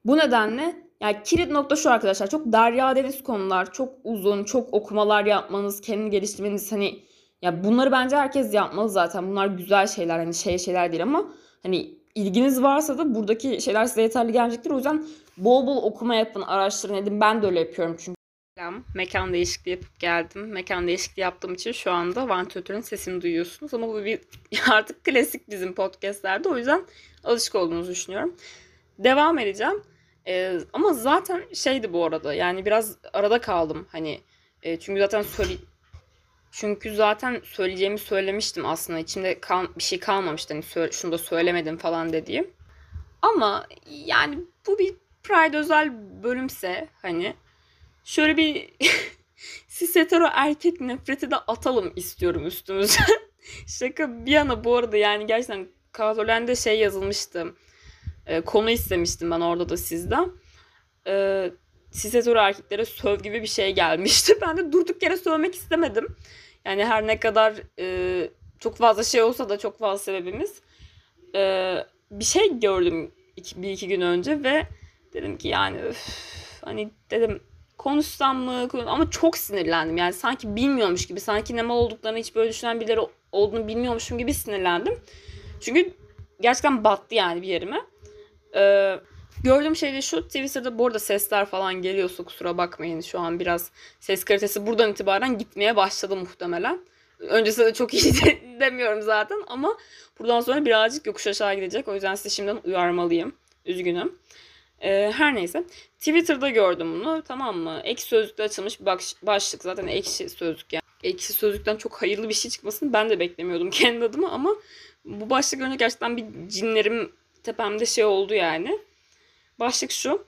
Bu nedenle yani kilit nokta şu arkadaşlar. Çok derya deniz konular. Çok uzun, çok okumalar yapmanız, kendini geliştirmeniz hani ya bunları bence herkes yapmalı zaten. Bunlar güzel şeyler hani şey şeyler değil ama hani ilginiz varsa da buradaki şeyler size yeterli gelecektir. O yüzden bol bol okuma yapın, araştırın edin. Ben de öyle yapıyorum çünkü. Mekan değişikliği yapıp geldim. Mekan değişikliği yaptığım için şu anda vantilatörün sesini duyuyorsunuz. Ama bu bir artık klasik bizim podcastlerde. O yüzden alışık olduğunuzu düşünüyorum. Devam edeceğim. Ee, ama zaten şeydi bu arada. Yani biraz arada kaldım. Hani e, çünkü zaten söyle çünkü zaten söyleyeceğimi söylemiştim aslında. İçimde kal bir şey kalmamıştı. Hani şunu da söylemedim falan dediğim. Ama yani bu bir Pride özel bölümse hani şöyle bir cis hetero erkek nefreti de atalım istiyorum üstümüze. Şaka bir yana bu arada yani gerçekten Katolen'de şey yazılmıştı. E, konu istemiştim ben orada da sizden. E, cis hetero erkeklere söv gibi bir şey gelmişti. Ben de durduk yere sövmek istemedim. Yani her ne kadar e, çok fazla şey olsa da çok fazla sebebimiz. E, bir şey gördüm iki, bir iki gün önce ve dedim ki yani öf, hani dedim konuşsam mı ama çok sinirlendim. Yani sanki bilmiyormuş gibi, sanki ne mal olduklarını hiç böyle düşünen birileri olduğunu bilmiyormuşum gibi sinirlendim. Çünkü gerçekten battı yani bir yerime. Ee, gördüğüm şey de şu Twitter'da bu arada sesler falan geliyorsa kusura bakmayın şu an biraz ses kalitesi buradan itibaren gitmeye başladı muhtemelen. Öncesinde de çok iyi demiyorum zaten ama buradan sonra birazcık yokuş aşağı gidecek. O yüzden size şimdiden uyarmalıyım. Üzgünüm. Ee, her neyse. Twitter'da gördüm bunu. Tamam mı? Ekşi Sözlük'te açılmış bir başlık. Zaten ekşi sözlük yani. Ekşi sözlükten çok hayırlı bir şey çıkmasını ben de beklemiyordum kendi adıma ama bu başlık görünce gerçekten bir cinlerim tepemde şey oldu yani. Başlık şu.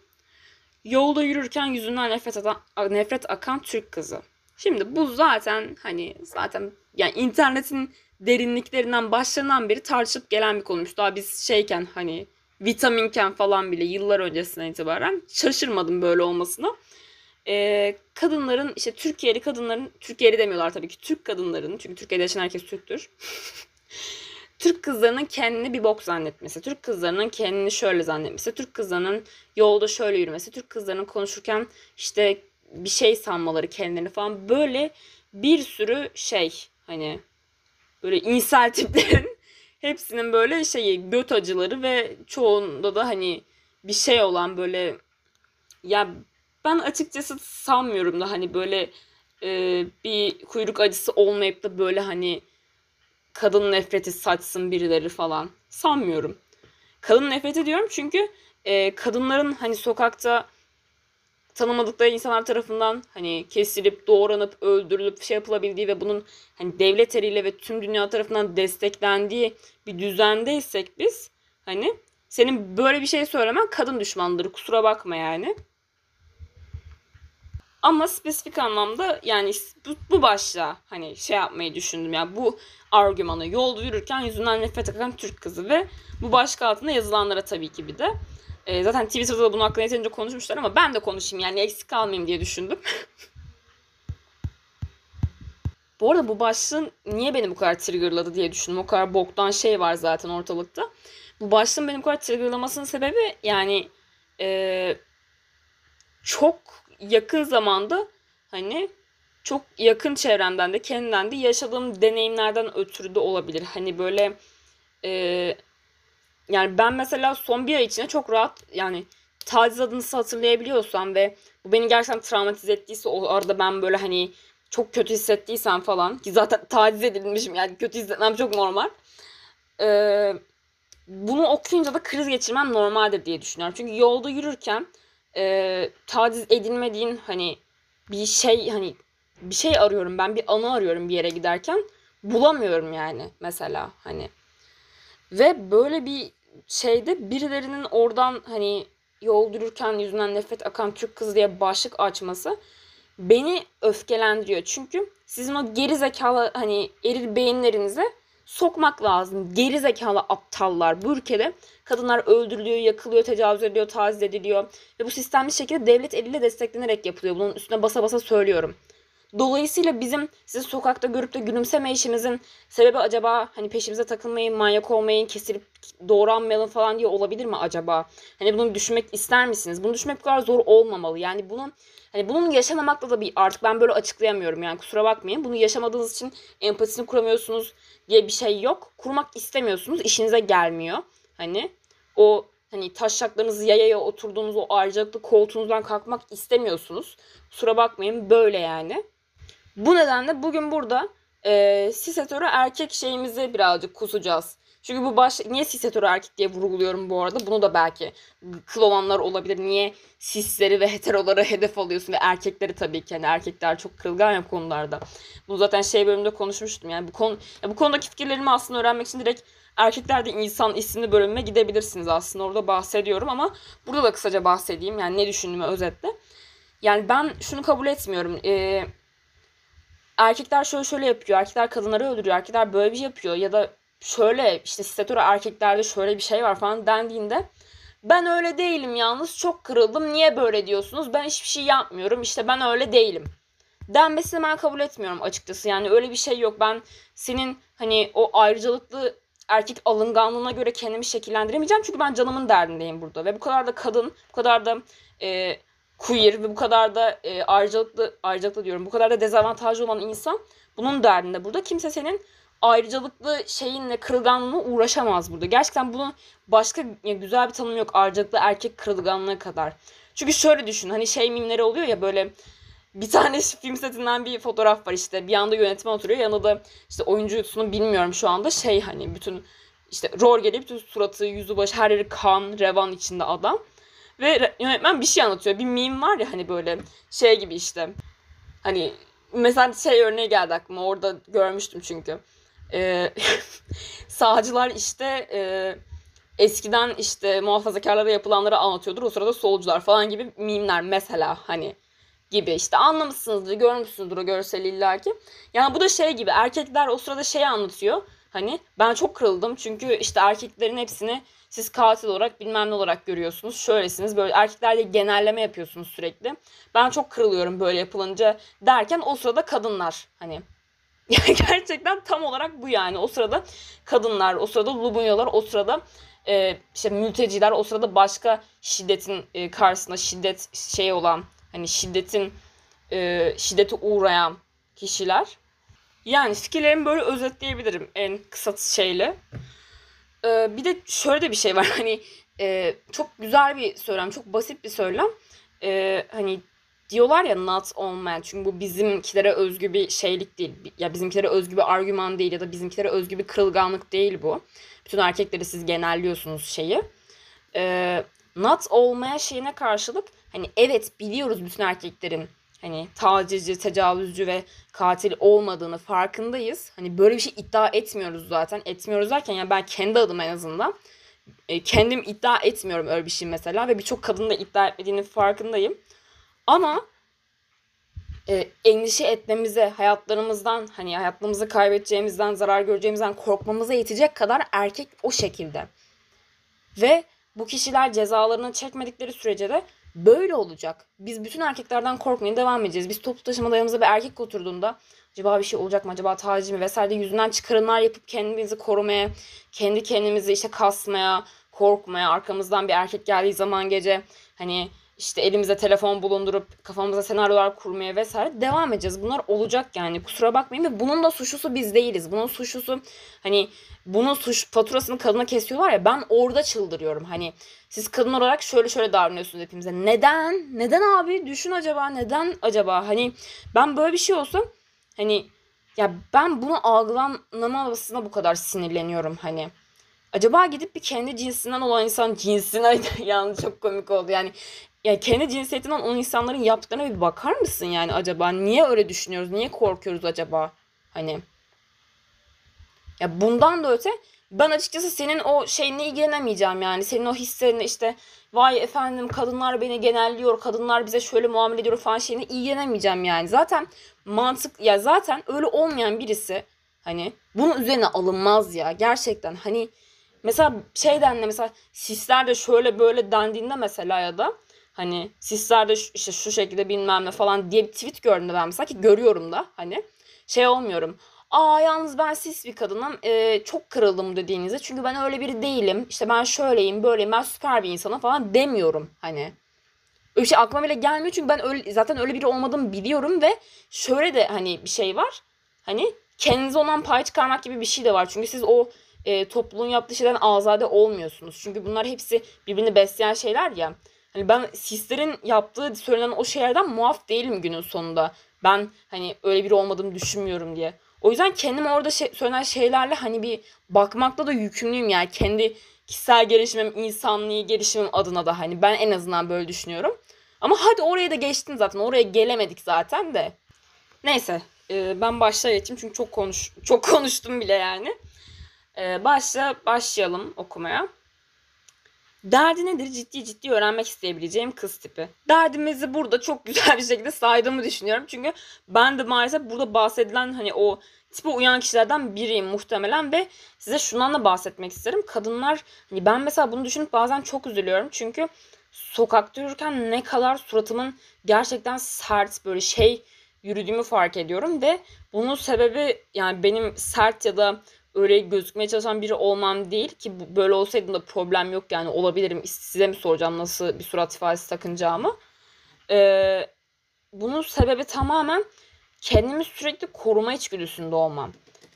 Yolda yürürken yüzünden nefret, atan, nefret akan Türk kızı. Şimdi bu zaten hani zaten yani internetin derinliklerinden başlanan beri tartışıp gelen bir konuymuş. Daha biz şeyken hani vitaminken falan bile yıllar öncesinden itibaren şaşırmadım böyle olmasına. Ee, kadınların işte Türkiye'li kadınların Türkiye'li demiyorlar tabii ki Türk kadınların çünkü Türkiye'de yaşayan herkes Türktür. Türk kızlarının kendini bir bok zannetmesi, Türk kızlarının kendini şöyle zannetmesi, Türk kızlarının yolda şöyle yürümesi, Türk kızlarının konuşurken işte bir şey sanmaları kendilerini falan böyle bir sürü şey hani böyle insel tiplerin hepsinin böyle şeyi göt acıları ve çoğunda da hani bir şey olan böyle ya ben açıkçası sanmıyorum da hani böyle e, bir kuyruk acısı olmayıp da böyle hani kadın nefreti saçsın birileri falan. Sanmıyorum. Kadın nefreti diyorum çünkü e, kadınların hani sokakta tanımadıkları insanlar tarafından hani kesilip, doğranıp, öldürülüp şey yapılabildiği ve bunun hani devlet eliyle ve tüm dünya tarafından desteklendiği bir düzendeysek biz hani senin böyle bir şey söylemen kadın düşmanları kusura bakma yani. Ama spesifik anlamda yani bu, bu başla hani şey yapmayı düşündüm yani bu argümanı yolda yürürken yüzünden nefret eden Türk kızı ve bu başlık altında yazılanlara tabii ki bir de. E, zaten Twitter'da da bunun hakkında yeterince konuşmuşlar ama ben de konuşayım yani eksik kalmayayım diye düşündüm. bu arada bu başlığın niye beni bu kadar triggerladı diye düşündüm. O kadar boktan şey var zaten ortalıkta. Bu başlığın beni bu kadar triggerlamasının sebebi yani e, çok yakın zamanda hani çok yakın çevremden de kendimden de yaşadığım deneyimlerden ötürü de olabilir. Hani böyle e, yani ben mesela son bir ay içinde çok rahat yani taciz adını hatırlayabiliyorsam ve bu beni gerçekten travmatize ettiyse o arada ben böyle hani çok kötü hissettiysem falan ki zaten taciz edilmişim yani kötü hissetmem çok normal. Ee, bunu okuyunca da kriz geçirmem normaldir diye düşünüyorum. Çünkü yolda yürürken e, taciz edilmediğin hani bir şey hani bir şey arıyorum ben bir anı arıyorum bir yere giderken bulamıyorum yani mesela hani ve böyle bir şeyde birilerinin oradan hani yol yürürken yüzünden nefret akan Türk kızı diye başlık açması beni öfkelendiriyor. Çünkü sizin o geri zekalı hani eril beyinlerinize sokmak lazım. Geri zekalı aptallar bu ülkede kadınlar öldürülüyor, yakılıyor, tecavüz ediliyor, taciz ediliyor ve bu sistemli şekilde devlet eliyle desteklenerek yapılıyor. Bunun üstüne basa basa söylüyorum. Dolayısıyla bizim sizi sokakta görüp de gülümseme işimizin sebebi acaba hani peşimize takılmayın, manyak olmayın, kesilip doğranmayalım falan diye olabilir mi acaba? Hani bunu düşünmek ister misiniz? Bunu düşünmek bu kadar zor olmamalı. Yani bunun hani bunun yaşamamakla da bir artık ben böyle açıklayamıyorum yani kusura bakmayın. Bunu yaşamadığınız için empatisini kuramıyorsunuz diye bir şey yok. Kurmak istemiyorsunuz, işinize gelmiyor. Hani o hani taşacaklarınızı yayaya oturduğunuz o ayrıcalıklı koltuğunuzdan kalkmak istemiyorsunuz. Kusura bakmayın böyle yani. Bu nedenle bugün burada e, sis erkek şeyimizi birazcık kusacağız. Çünkü bu baş niye sis erkek diye vurguluyorum bu arada. Bunu da belki kıl olanlar olabilir. Niye sisleri ve heteroları hedef alıyorsun ve erkekleri tabii ki. Yani erkekler çok kırılgan ya konularda. Bunu zaten şey bölümünde konuşmuştum. Yani bu konu ya bu konudaki fikirlerimi aslında öğrenmek için direkt Erkekler de insan isimli bölümüne gidebilirsiniz aslında. Orada bahsediyorum ama burada da kısaca bahsedeyim. Yani ne düşündüğümü özetle. Yani ben şunu kabul etmiyorum. Ee, erkekler şöyle şöyle yapıyor. Erkekler kadınları öldürüyor. Erkekler böyle bir şey yapıyor. Ya da şöyle işte statüre erkeklerde şöyle bir şey var falan dendiğinde ben öyle değilim yalnız çok kırıldım. Niye böyle diyorsunuz? Ben hiçbir şey yapmıyorum. İşte ben öyle değilim. Denmesini ben kabul etmiyorum açıkçası. Yani öyle bir şey yok. Ben senin hani o ayrıcalıklı erkek alınganlığına göre kendimi şekillendiremeyeceğim. Çünkü ben canımın derdindeyim burada. Ve bu kadar da kadın, bu kadar da e, queer ve bu kadar da e, ayrıcalıklı, ayrıcalıklı diyorum. Bu kadar da dezavantajlı olan insan bunun derdinde burada. Kimse senin ayrıcalıklı şeyinle kırılganlığına uğraşamaz burada. Gerçekten bunun başka güzel bir tanım yok ayrıcalıklı erkek kırılganlığı kadar. Çünkü şöyle düşün hani şey mimleri oluyor ya böyle bir tane film setinden bir fotoğraf var işte. Bir yanda yönetmen oturuyor. Yanında da işte oyuncusunu bilmiyorum şu anda. Şey hani bütün işte rol geliyor. Bütün suratı, yüzü, başı her yeri kan, revan içinde adam. Ve yönetmen bir şey anlatıyor. Bir meme var ya hani böyle şey gibi işte. Hani mesela şey örneği geldi aklıma. Orada görmüştüm çünkü. Ee, sağcılar işte e, eskiden işte muhafazakarlara yapılanları anlatıyordur. O sırada solcular falan gibi mimler mesela hani gibi işte anlamışsınızdır, görmüşsünüzdür o görseli illaki. Yani bu da şey gibi erkekler o sırada şey anlatıyor. Hani ben çok kırıldım çünkü işte erkeklerin hepsini siz katil olarak bilmem ne olarak görüyorsunuz. Şöylesiniz böyle erkeklerle genelleme yapıyorsunuz sürekli. Ben çok kırılıyorum böyle yapılınca derken o sırada kadınlar hani gerçekten tam olarak bu yani. O sırada kadınlar, o sırada lubunyalar, o sırada e, işte mülteciler, o sırada başka şiddetin e, karşısında şiddet şey olan hani şiddetin e, şiddete uğrayan kişiler. Yani fikirlerimi böyle özetleyebilirim en kısa şeyle. E, bir de şöyle de bir şey var hani e, çok güzel bir söylem, çok basit bir söylem. E, hani diyorlar ya not olmayan çünkü bu bizimkilere özgü bir şeylik değil. Ya bizimkilere özgü bir argüman değil ya da bizimkilere özgü bir kırılganlık değil bu. Bütün erkekleri siz genelliyorsunuz şeyi. Ee, not olmaya şeyine karşılık hani evet biliyoruz bütün erkeklerin hani tacizci, tecavüzcü ve katil olmadığını farkındayız. Hani böyle bir şey iddia etmiyoruz zaten. Etmiyoruz derken yani ben kendi adıma en azından e, kendim iddia etmiyorum öyle bir şey mesela ve birçok kadın da iddia etmediğinin farkındayım. Ama e, endişe etmemize, hayatlarımızdan hani hayatımızı kaybedeceğimizden, zarar göreceğimizden korkmamıza yetecek kadar erkek o şekilde. Ve bu kişiler cezalarını çekmedikleri sürece de böyle olacak. Biz bütün erkeklerden korkmaya devam edeceğiz. Biz toplu taşımada yanımıza bir erkek oturduğunda acaba bir şey olacak mı acaba taciz mi vesaire yüzünden çıkarımlar yapıp kendimizi korumaya, kendi kendimizi işte kasmaya, korkmaya, arkamızdan bir erkek geldiği zaman gece hani işte elimize telefon bulundurup kafamıza senaryolar kurmaya vesaire devam edeceğiz. Bunlar olacak yani kusura bakmayın ve bunun da suçlusu biz değiliz. Bunun suçlusu hani bunun suç faturasını kadına kesiyorlar ya ben orada çıldırıyorum. Hani siz kadın olarak şöyle şöyle davranıyorsunuz hepimize. Neden? Neden abi? Düşün acaba neden acaba? Hani ben böyle bir şey olsa hani ya ben bunu algılanmamasına bu kadar sinirleniyorum hani. Acaba gidip bir kendi cinsinden olan insan cinsine yani çok komik oldu. Yani ya kendi cinsiyetinden olan insanların yaptıklarına bir bakar mısın yani acaba? Niye öyle düşünüyoruz? Niye korkuyoruz acaba? Hani ya bundan da öte ben açıkçası senin o şeyine ilgilenemeyeceğim yani. Senin o hislerini işte vay efendim kadınlar beni genelliyor, kadınlar bize şöyle muamele ediyor falan şeyine ilgilenemeyeceğim yani. Zaten mantık ya zaten öyle olmayan birisi hani bunun üzerine alınmaz ya gerçekten. Hani mesela şeyden de mesela sisler de şöyle böyle dendiğinde mesela ya da Hani sizler de şu, işte şu şekilde bilmem ne falan diye bir tweet gördüm de ben mesela ki görüyorum da hani şey olmuyorum. Aa yalnız ben sis bir kadınım. Ee, çok kırıldım dediğinizde. Çünkü ben öyle biri değilim. İşte ben şöyleyim, böyleyim, ben süper bir insanım falan demiyorum hani. Öyle şey aklıma bile gelmiyor çünkü ben öyle, zaten öyle biri olmadığımı biliyorum ve şöyle de hani bir şey var. Hani kendinize olan pay çıkarmak gibi bir şey de var. Çünkü siz o e, topluluğun yaptığı şeyden azade olmuyorsunuz. Çünkü bunlar hepsi birbirini besleyen şeyler ya. Hani ben sislerin yaptığı söylenen o şeylerden muaf değilim günün sonunda. Ben hani öyle biri olmadığımı düşünmüyorum diye. O yüzden kendim orada şey, söylenen şeylerle hani bir bakmakta da yükümlüyüm yani. Kendi kişisel gelişimim, insanlığı gelişimim adına da hani ben en azından böyle düşünüyorum. Ama hadi oraya da geçtin zaten. Oraya gelemedik zaten de. Neyse e, ben başla geçeyim çünkü çok konuş çok konuştum bile yani. E, başla başlayalım okumaya. Derdi nedir? Ciddi ciddi öğrenmek isteyebileceğim kız tipi. Derdimizi burada çok güzel bir şekilde saydığımı düşünüyorum. Çünkü ben de maalesef burada bahsedilen hani o tipe uyan kişilerden biriyim muhtemelen ve size şundan da bahsetmek isterim. Kadınlar hani ben mesela bunu düşünüp bazen çok üzülüyorum. Çünkü sokakta yürürken ne kadar suratımın gerçekten sert böyle şey yürüdüğümü fark ediyorum ve bunun sebebi yani benim sert ya da öyle gözükmeye çalışan biri olmam değil ki böyle olsaydım da problem yok yani olabilirim. Size mi soracağım nasıl bir surat ifadesi takınacağımı. Ee, bunun sebebi tamamen kendimi sürekli koruma içgüdüsünde olmam.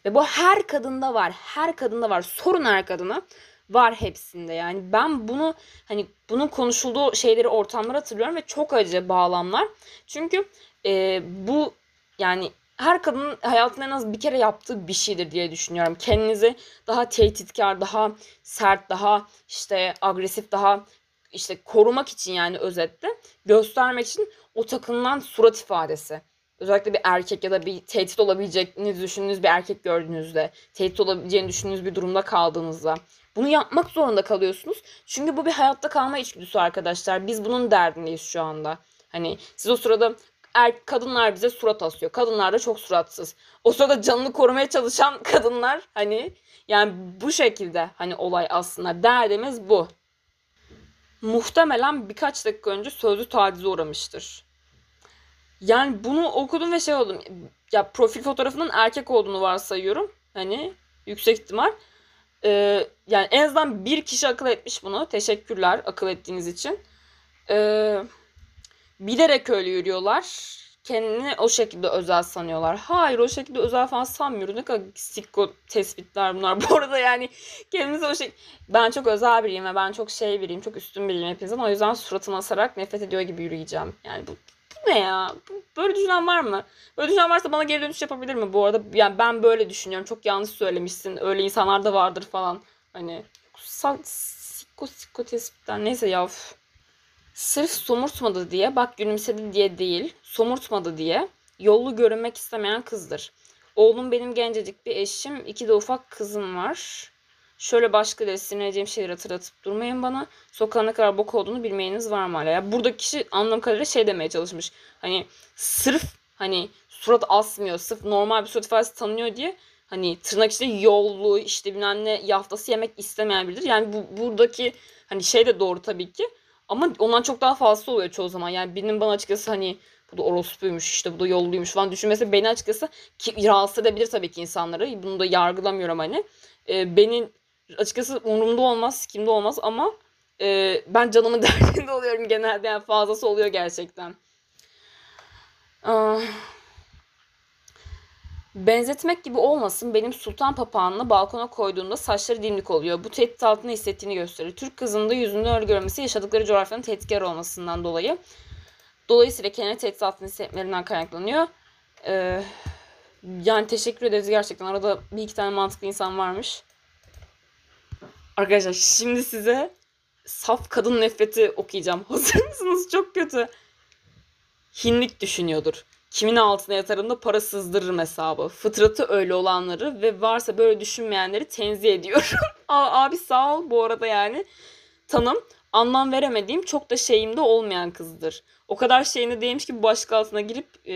Ve bu her kadında var. Her kadında var. Sorun her kadına var hepsinde. Yani ben bunu hani bunun konuşulduğu şeyleri ortamlara hatırlıyorum ve çok acı bağlamlar. Çünkü e, bu yani her kadının hayatında en az bir kere yaptığı bir şeydir diye düşünüyorum. Kendinizi daha tehditkar, daha sert, daha işte agresif, daha işte korumak için yani özetle göstermek için o takınılan surat ifadesi. Özellikle bir erkek ya da bir tehdit olabileceğini düşündüğünüz bir erkek gördüğünüzde, tehdit olabileceğini düşündüğünüz bir durumda kaldığınızda bunu yapmak zorunda kalıyorsunuz. Çünkü bu bir hayatta kalma içgüdüsü arkadaşlar. Biz bunun derdindeyiz şu anda. Hani siz o sırada er, kadınlar bize surat asıyor. Kadınlar da çok suratsız. O sırada canını korumaya çalışan kadınlar hani yani bu şekilde hani olay aslında derdimiz bu. Muhtemelen birkaç dakika önce sözlü tacize uğramıştır. Yani bunu okudum ve şey oldum. Ya profil fotoğrafının erkek olduğunu varsayıyorum. Hani yüksek ihtimal. Ee, yani en azından bir kişi akıl etmiş bunu. Teşekkürler akıl ettiğiniz için. Eee bilerek öyle yürüyorlar. Kendini o şekilde özel sanıyorlar. Hayır o şekilde özel falan sanmıyoruz. Ne kadar sikko tespitler bunlar. Bu arada yani kendinizi o şey... Ben çok özel biriyim ve ben çok şey biriyim. Çok üstün biriyim hepinizden. O yüzden suratımı asarak nefret ediyor gibi yürüyeceğim. Yani bu bu ne ya? Böyle düşünen var mı? Böyle düşünen varsa bana geri dönüş yapabilir mi bu arada? Yani ben böyle düşünüyorum. Çok yanlış söylemişsin. Öyle insanlar da vardır falan. Hani siko siko tespitten neyse ya. Sırf somurtmadı diye bak gülümsedi diye değil. Somurtmadı diye yollu görünmek istemeyen kızdır. Oğlum benim gencecik bir eşim. iki de ufak kızım var. Şöyle başka da sinirleneceğim şeyler hatırlatıp durmayın bana. Sokağın kadar bok olduğunu bilmeyeniz var mı hala? Ya buradaki kişi anladığım kadarıyla şey demeye çalışmış. Hani sırf hani surat asmıyor. Sırf normal bir surat ifadesi tanınıyor diye hani tırnak içinde yollu işte bilmem ne yaftası yemek istemeyen biridir. Yani bu buradaki hani şey de doğru tabii ki. Ama ondan çok daha fazla oluyor çoğu zaman. Yani birinin bana açıkçası hani bu da orospuymuş işte bu da yolluymuş falan düşünmesi beni açıkçası ki, rahatsız edebilir tabii ki insanları. Bunu da yargılamıyorum hani. E, beni açıkçası umurumda olmaz, kimde olmaz ama e, ben canımın derdinde oluyorum genelde. Yani fazlası oluyor gerçekten. Ah. Benzetmek gibi olmasın benim sultan papağanını balkona koyduğunda saçları dimdik oluyor. Bu tehdit altında hissettiğini gösterir. Türk kızının da yüzünde öyle görmesi yaşadıkları coğrafyanın tehditkar olmasından dolayı. Dolayısıyla kendini tehdit altında hissetmelerinden kaynaklanıyor. Ee, yani teşekkür ederiz gerçekten. Arada bir iki tane mantıklı insan varmış. Arkadaşlar şimdi size saf kadın nefreti okuyacağım. Hazır mısınız? Çok kötü. Hinlik düşünüyordur. Kimin altına yatarım da para sızdırırım hesabı. Fıtratı öyle olanları ve varsa böyle düşünmeyenleri tenzih ediyorum. Abi sağ ol bu arada yani. Tanım anlam veremediğim çok da şeyimde olmayan kızdır. O kadar şeyine değmiş ki başlık altına girip e,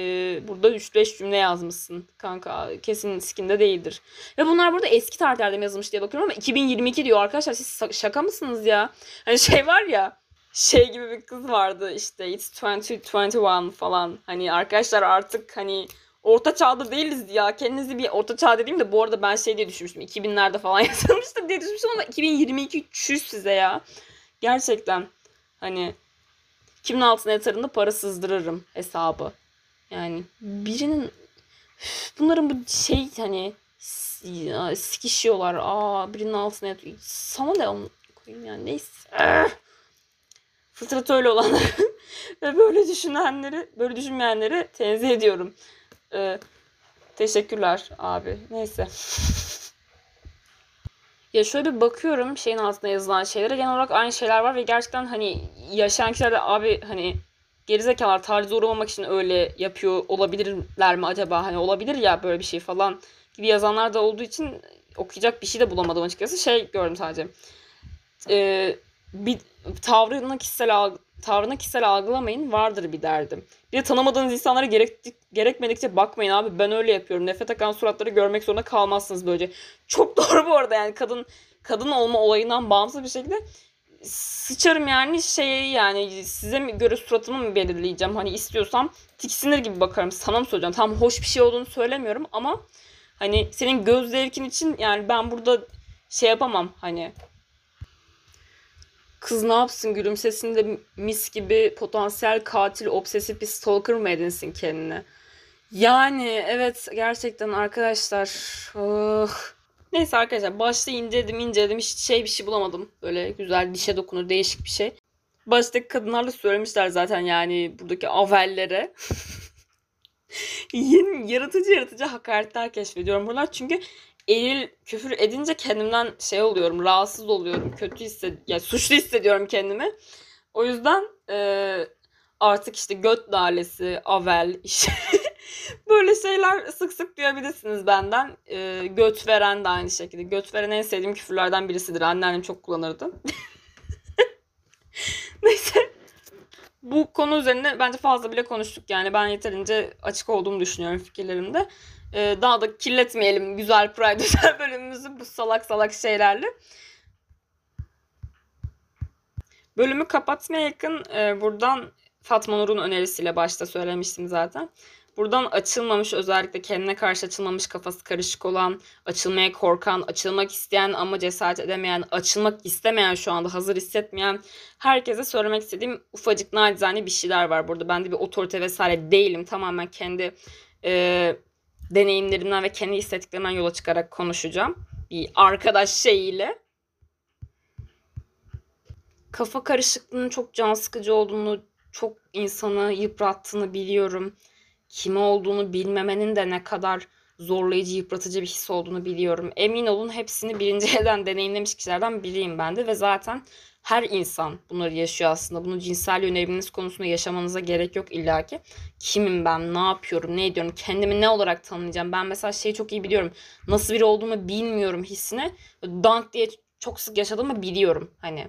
burada 3-5 cümle yazmışsın. Kanka kesin skinde değildir. Ve bunlar burada eski tarihlerde yazılmış diye bakıyorum ama 2022 diyor arkadaşlar siz şaka mısınız ya? Hani şey var ya şey gibi bir kız vardı işte it's 2021 falan. Hani arkadaşlar artık hani orta çağda değiliz ya. Kendinizi bir orta çağ dediğim de bu arada ben şey diye düşünmüştüm. 2000'lerde falan yazılmıştır diye düşünmüştüm ama 2022 çüş size ya. Gerçekten hani kimin altına yatırında para sızdırırım hesabı. Yani birinin bunların bu şey hani sikişiyorlar. Aa birinin altına yatıyor. Sana ne onu koyayım yani neyse. Fıtrat öyle olanları ve böyle düşünenleri, böyle düşünmeyenleri tenzih ediyorum. Ee, teşekkürler abi. Neyse. Ya şöyle bir bakıyorum şeyin altında yazılan şeylere. Genel olarak aynı şeyler var ve gerçekten hani yaşayan kişiler de abi hani gerizekalar tacize uğramamak için öyle yapıyor olabilirler mi acaba? Hani olabilir ya böyle bir şey falan gibi yazanlar da olduğu için okuyacak bir şey de bulamadım açıkçası. Şey gördüm sadece. Ee, bir tavrını kişisel algı, tavrını kişisel algılamayın vardır bir derdim. Bir de tanımadığınız insanlara gerek, gerekmedikçe bakmayın abi ben öyle yapıyorum. Nefret akan suratları görmek zorunda kalmazsınız böylece. Çok doğru bu arada yani kadın kadın olma olayından bağımsız bir şekilde sıçarım yani şeyi yani size mi göre suratımı mı belirleyeceğim hani istiyorsam tiksinir gibi bakarım sana mı söyleyeceğim tam hoş bir şey olduğunu söylemiyorum ama hani senin göz zevkin için yani ben burada şey yapamam hani Kız ne yapsın gülümsesinde mis gibi potansiyel katil, obsesif bir stalker mı edinsin kendine? Yani evet gerçekten arkadaşlar. Oh. Neyse arkadaşlar başta inceledim inceledim hiç şey bir şey bulamadım. Böyle güzel dişe dokunur değişik bir şey. Baştaki kadınlar da söylemişler zaten yani buradaki avellere. Yeni yaratıcı yaratıcı hakaretler keşfediyorum buralar. Çünkü eril küfür edince kendimden şey oluyorum, rahatsız oluyorum, kötü hissed yani suçlu hissediyorum kendimi. O yüzden e, artık işte göt dalesi, avel, işte böyle şeyler sık sık duyabilirsiniz benden. E, göt veren de aynı şekilde. Göt veren en sevdiğim küfürlerden birisidir. Anneannem çok kullanırdı. Neyse. Bu konu üzerinde bence fazla bile konuştuk yani. Ben yeterince açık olduğumu düşünüyorum fikirlerimde e, daha da kirletmeyelim güzel Pride özel bölümümüzü bu salak salak şeylerle. Bölümü kapatmaya yakın e, buradan Fatma Nur'un önerisiyle başta söylemiştim zaten. Buradan açılmamış özellikle kendine karşı açılmamış kafası karışık olan, açılmaya korkan, açılmak isteyen ama cesaret edemeyen, açılmak istemeyen şu anda hazır hissetmeyen herkese söylemek istediğim ufacık nacizane bir şeyler var burada. Ben de bir otorite vesaire değilim. Tamamen kendi e, deneyimlerimden ve kendi hissettiklerimden yola çıkarak konuşacağım. Bir arkadaş şeyiyle. Kafa karışıklığının çok can sıkıcı olduğunu çok insanı yıprattığını biliyorum. Kimi olduğunu bilmemenin de ne kadar zorlayıcı, yıpratıcı bir his olduğunu biliyorum. Emin olun hepsini birinci elden deneyimlemiş kişilerden biriyim ben de ve zaten her insan bunları yaşıyor aslında. Bunu cinsel yöneliminiz konusunda yaşamanıza gerek yok illaki. Kimim ben, ne yapıyorum, ne ediyorum, kendimi ne olarak tanımlayacağım. Ben mesela şeyi çok iyi biliyorum. Nasıl biri olduğumu bilmiyorum hissini. Dank diye çok sık yaşadığımı biliyorum. Hani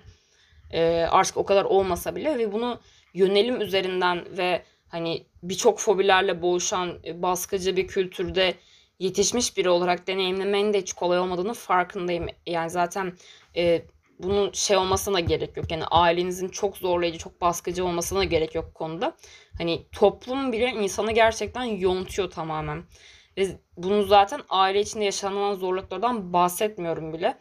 e, artık o kadar olmasa bile ve bunu yönelim üzerinden ve hani birçok fobilerle boğuşan e, baskıcı bir kültürde yetişmiş biri olarak deneyimlemenin de hiç kolay olmadığını farkındayım. Yani zaten e, bunun şey olmasına gerek yok. Yani ailenizin çok zorlayıcı, çok baskıcı olmasına gerek yok konuda. Hani toplum bile insanı gerçekten yontuyor tamamen. Ve bunu zaten aile içinde yaşanan zorluklardan bahsetmiyorum bile.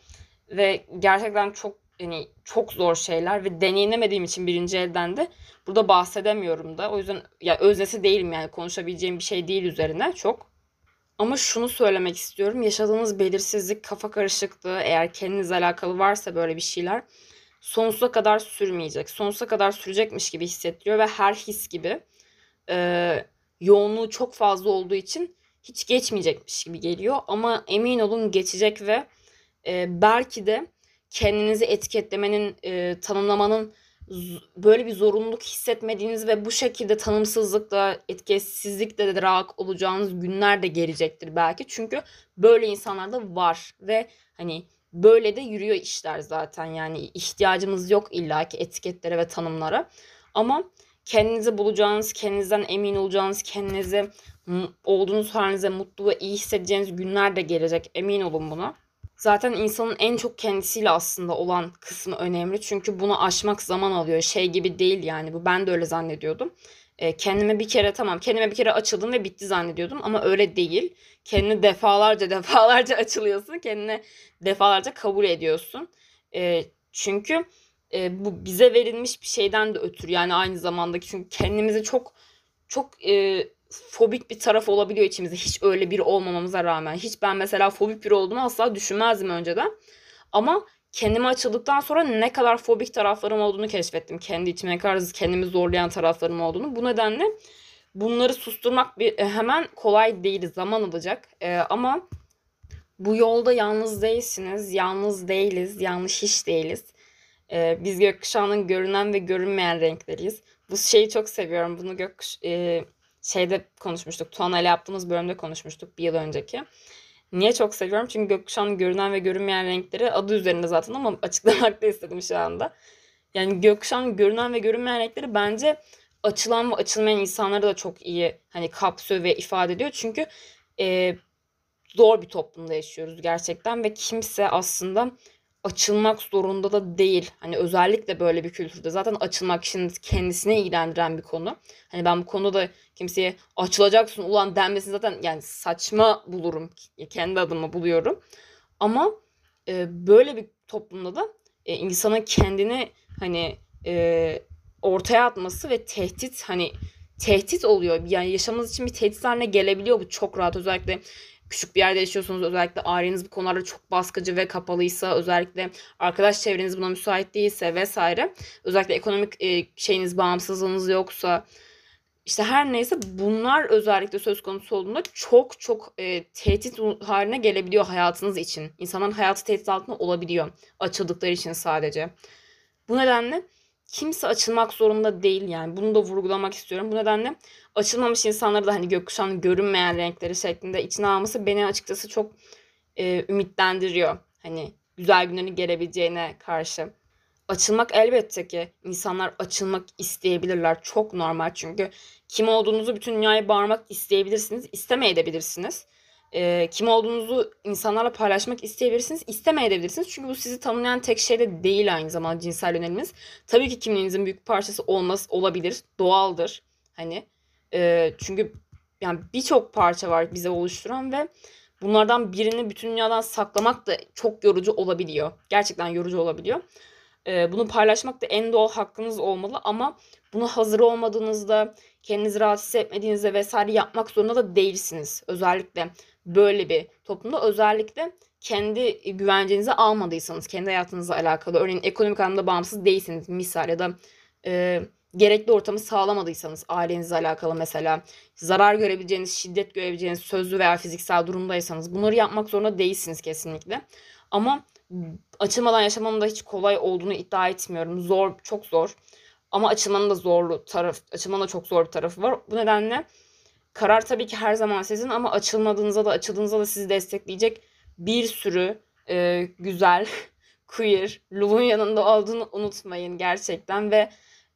Ve gerçekten çok yani çok zor şeyler ve deneyimlemediğim için birinci elden de burada bahsedemiyorum da. O yüzden ya öznesi değilim yani konuşabileceğim bir şey değil üzerine çok. Ama şunu söylemek istiyorum. Yaşadığınız belirsizlik, kafa karışıklığı eğer kendinizle alakalı varsa böyle bir şeyler sonsuza kadar sürmeyecek. Sonsuza kadar sürecekmiş gibi hissettiriyor ve her his gibi e, yoğunluğu çok fazla olduğu için hiç geçmeyecekmiş gibi geliyor. Ama emin olun geçecek ve e, belki de kendinizi etiketlemenin, e, tanımlamanın böyle bir zorunluluk hissetmediğiniz ve bu şekilde tanımsızlıkla, etkisizlikle de rahat olacağınız günler de gelecektir belki. Çünkü böyle insanlar da var ve hani böyle de yürüyor işler zaten. Yani ihtiyacımız yok illaki etiketlere ve tanımlara. Ama kendinizi bulacağınız, kendinizden emin olacağınız, kendinizi olduğunuz halinize mutlu ve iyi hissedeceğiniz günler de gelecek. Emin olun buna. Zaten insanın en çok kendisiyle aslında olan kısmı önemli. Çünkü bunu aşmak zaman alıyor. Şey gibi değil yani bu ben de öyle zannediyordum. E, kendime bir kere tamam kendime bir kere açıldım ve bitti zannediyordum ama öyle değil. Kendini defalarca defalarca açılıyorsun. Kendine defalarca kabul ediyorsun. E, çünkü e, bu bize verilmiş bir şeyden de ötürü yani aynı zamanda çünkü kendimizi çok çok e, fobik bir taraf olabiliyor içimizde. Hiç öyle biri olmamamıza rağmen. Hiç ben mesela fobik biri olduğumu asla düşünmezdim önceden. Ama kendime açıldıktan sonra ne kadar fobik taraflarım olduğunu keşfettim. Kendi içime ne kadar kendimi zorlayan taraflarım olduğunu. Bu nedenle bunları susturmak bir, e, hemen kolay değil. Zaman alacak. Ee, ama bu yolda yalnız değilsiniz. Yalnız değiliz. Yanlış hiç değiliz. Ee, biz gökkuşağının görünen ve görünmeyen renkleriyiz. Bu şeyi çok seviyorum. Bunu gökkuş... E, şeyde konuşmuştuk. Tuana yaptığımız bölümde konuşmuştuk bir yıl önceki. Niye çok seviyorum? Çünkü gökkuşağının görünen ve görünmeyen renkleri adı üzerinde zaten ama açıklamak da istedim şu anda. Yani gökkuşağının görünen ve görünmeyen renkleri bence açılan ve açılmayan insanları da çok iyi hani kapsıyor ve ifade ediyor. Çünkü e, zor bir toplumda yaşıyoruz gerçekten ve kimse aslında açılmak zorunda da değil. Hani özellikle böyle bir kültürde zaten açılmak kişinin kendisine ilgilendiren bir konu. Hani ben bu konuda da kimseye açılacaksın ulan denmesini zaten yani saçma bulurum. Kendi adıma buluyorum. Ama e, böyle bir toplumda da e, insanın kendini hani e, ortaya atması ve tehdit hani tehdit oluyor. Yani yaşamınız için bir tehdit haline gelebiliyor bu çok rahat. Özellikle küçük bir yerde yaşıyorsunuz özellikle aileniz bu konularda çok baskıcı ve kapalıysa özellikle arkadaş çevreniz buna müsait değilse vesaire özellikle ekonomik e, şeyiniz bağımsızlığınız yoksa işte her neyse bunlar özellikle söz konusu olduğunda çok çok e, tehdit haline gelebiliyor hayatınız için. İnsanların hayatı tehdit altında olabiliyor açıldıkları için sadece. Bu nedenle kimse açılmak zorunda değil yani. Bunu da vurgulamak istiyorum. Bu nedenle açılmamış insanları da hani gökkuşağının görünmeyen renkleri şeklinde içine alması beni açıkçası çok e, ümitlendiriyor. Hani güzel günlerin gelebileceğine karşı. Açılmak elbette ki insanlar açılmak isteyebilirler. Çok normal çünkü kim olduğunuzu bütün dünyaya bağırmak isteyebilirsiniz, istemeyebilirsiniz e, kim olduğunuzu insanlarla paylaşmak isteyebilirsiniz, istemeyebilirsiniz. Çünkü bu sizi tanımlayan tek şey de değil aynı zamanda cinsel yöneliminiz. Tabii ki kimliğinizin büyük parçası olmaz, olabilir, doğaldır. Hani e, çünkü yani birçok parça var bize oluşturan ve bunlardan birini bütün dünyadan saklamak da çok yorucu olabiliyor. Gerçekten yorucu olabiliyor. E, bunu paylaşmak da en doğal hakkınız olmalı ama buna hazır olmadığınızda, kendinizi rahat hissetmediğinizde vesaire yapmak zorunda da değilsiniz. Özellikle böyle bir toplumda özellikle kendi güvencenizi almadıysanız, kendi hayatınızla alakalı, örneğin ekonomik anlamda bağımsız değilsiniz misal ya da e, gerekli ortamı sağlamadıysanız ailenizle alakalı mesela zarar görebileceğiniz, şiddet görebileceğiniz sözlü veya fiziksel durumdaysanız bunları yapmak zorunda değilsiniz kesinlikle. Ama açılmadan yaşamanın da hiç kolay olduğunu iddia etmiyorum. Zor, çok zor. Ama açılmanın da zorlu taraf, açılmanın da çok zor bir tarafı var. Bu nedenle karar tabii ki her zaman sizin ama açılmadığınızda da açıldığınızda da sizi destekleyecek bir sürü e, güzel queer Luv'un yanında olduğunu unutmayın gerçekten ve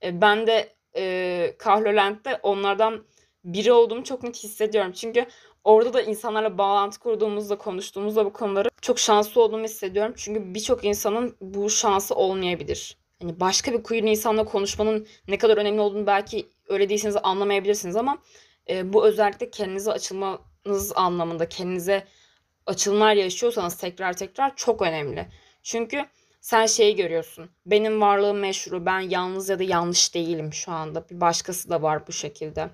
e, ben de e, Kahlolent'te onlardan biri olduğumu çok net hissediyorum. Çünkü orada da insanlarla bağlantı kurduğumuzda, konuştuğumuzda bu konuları çok şanslı olduğumu hissediyorum. Çünkü birçok insanın bu şansı olmayabilir. Hani başka bir queer insanla konuşmanın ne kadar önemli olduğunu belki öyle değilseniz anlamayabilirsiniz ama e, bu özellikle kendinize açılmanız anlamında, kendinize açılımlar yaşıyorsanız tekrar tekrar çok önemli. Çünkü sen şeyi görüyorsun. Benim varlığım meşru. Ben yalnız ya da yanlış değilim şu anda. Bir başkası da var bu şekilde.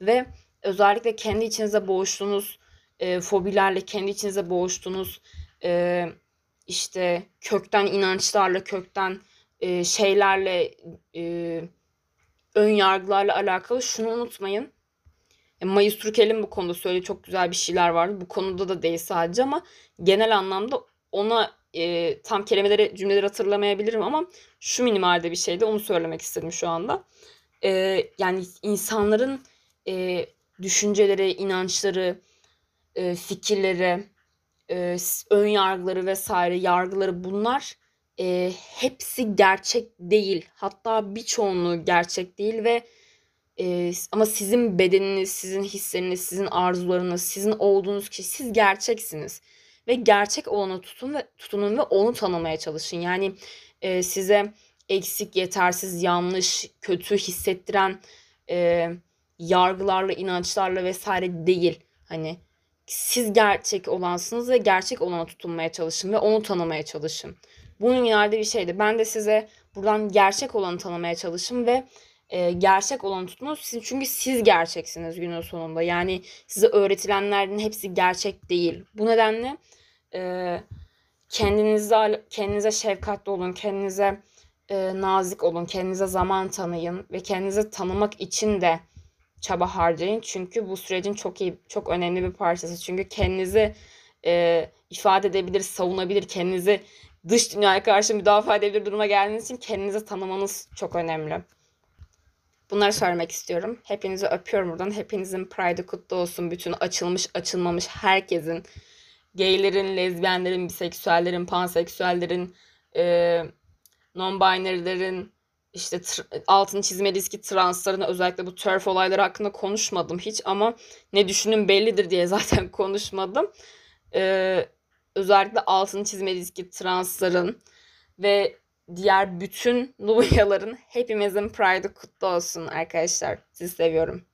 Ve özellikle kendi içinize boğuştuğunuz e, fobilerle, kendi içinize boğuştuğunuz e, işte kökten inançlarla, kökten e, şeylerle, e, ön yargılarla alakalı şunu unutmayın. E, Mayıs Türkel'in bu konuda söylediği çok güzel bir şeyler vardı. Bu konuda da değil sadece ama genel anlamda ona e, tam kelimeleri, cümleleri hatırlamayabilirim ama şu minimalde bir şeydi. Onu söylemek istedim şu anda. E, yani insanların e, düşünceleri, inançları, e, fikirleri, e, ön yargıları vesaire, yargıları bunlar e, hepsi gerçek değil. Hatta birçoğunluğu gerçek değil ve e, ama sizin bedeniniz, sizin hisleriniz, sizin arzularınız, sizin olduğunuz kişi, siz gerçeksiniz ve gerçek olanı tutun ve tutunun ve onu tanımaya çalışın. Yani e, size eksik, yetersiz, yanlış, kötü hissettiren e, yargılarla, inançlarla vesaire değil. Hani siz gerçek olansınız ve gerçek olana tutunmaya çalışın ve onu tanımaya çalışın. Bunun ileride bir şeydi. Ben de size buradan gerçek olanı tanımaya çalışın ve e, gerçek olanı tutunuz. Siz, çünkü siz gerçeksiniz günün sonunda. Yani size öğretilenlerin hepsi gerçek değil. Bu nedenle e, kendinize kendinize şefkatli olun, kendinize e, nazik olun, kendinize zaman tanıyın ve kendinizi tanımak için de çaba harcayın. Çünkü bu sürecin çok iyi, çok önemli bir parçası. Çünkü kendinizi e, ifade edebilir, savunabilir, kendinizi dış dünyaya karşı müdafaa edebilir duruma geldiğiniz için kendinizi tanımanız çok önemli. Bunları söylemek istiyorum. Hepinizi öpüyorum buradan. Hepinizin Pride'ı kutlu olsun. Bütün açılmış açılmamış herkesin. Gaylerin, lezbiyenlerin, biseksüellerin, panseksüellerin, e, non-binary'lerin, işte altını çizmeliyiz ki transların özellikle bu turf olayları hakkında konuşmadım hiç ama ne düşünün bellidir diye zaten konuşmadım. Ee, özellikle altını çizmeliyiz ki transların ve diğer bütün Luvia'ların hepimizin Pride'ı kutlu olsun arkadaşlar. Sizi seviyorum.